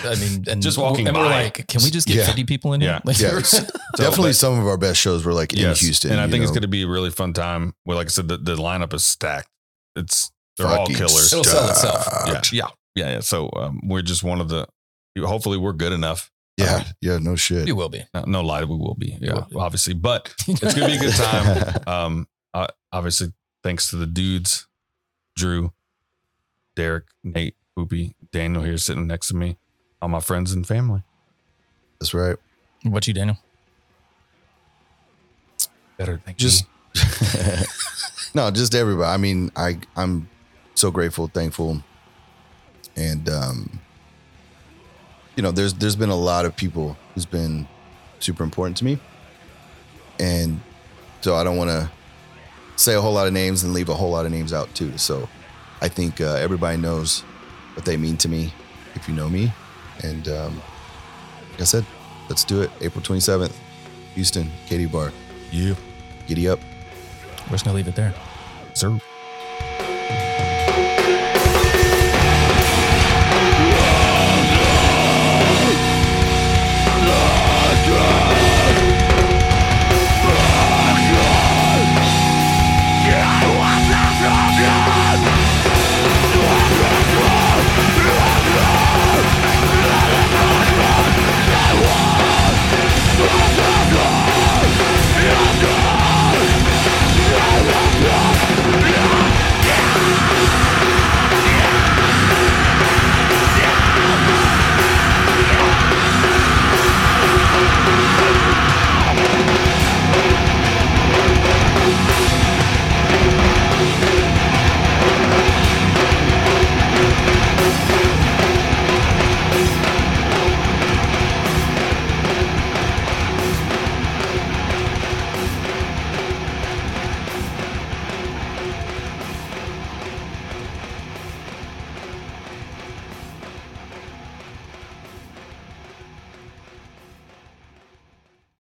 I mean, and Just walking and we're by. like, can we just get Yeah. 50 people in here? Yeah. Like, Yeah. [laughs] [laughs] so, Definitely but- some of our best shows were like yes, in Houston. and I you think it's going to be a really fun time. Well, like I said, the, the lineup is stacked. It's they're all killers. It'll sell itself. Yeah, yeah, yeah, yeah. So um, we're just one of the. Hopefully, we're good enough. Yeah, yeah, no shit. you will be. No, no lie, we will be. Yeah, will be. obviously, but [laughs] it's gonna be a good time. Um, uh, obviously, thanks to the dudes, Drew, Derek, Nate, Poopy, Daniel here sitting next to me, all my friends and family. That's right. What you, Daniel? Better thank you. Just [laughs] no, just everybody. I mean, I I'm so grateful, thankful, and um, you know, there's there's been a lot of people who's been super important to me, and so I don't want to say a whole lot of names and leave a whole lot of names out too. So I think uh, everybody knows what they mean to me if you know me, and um, like I said, let's do it. April 27th, Houston, Katie Bar. you, Giddy up. We're just gonna leave it there. sir.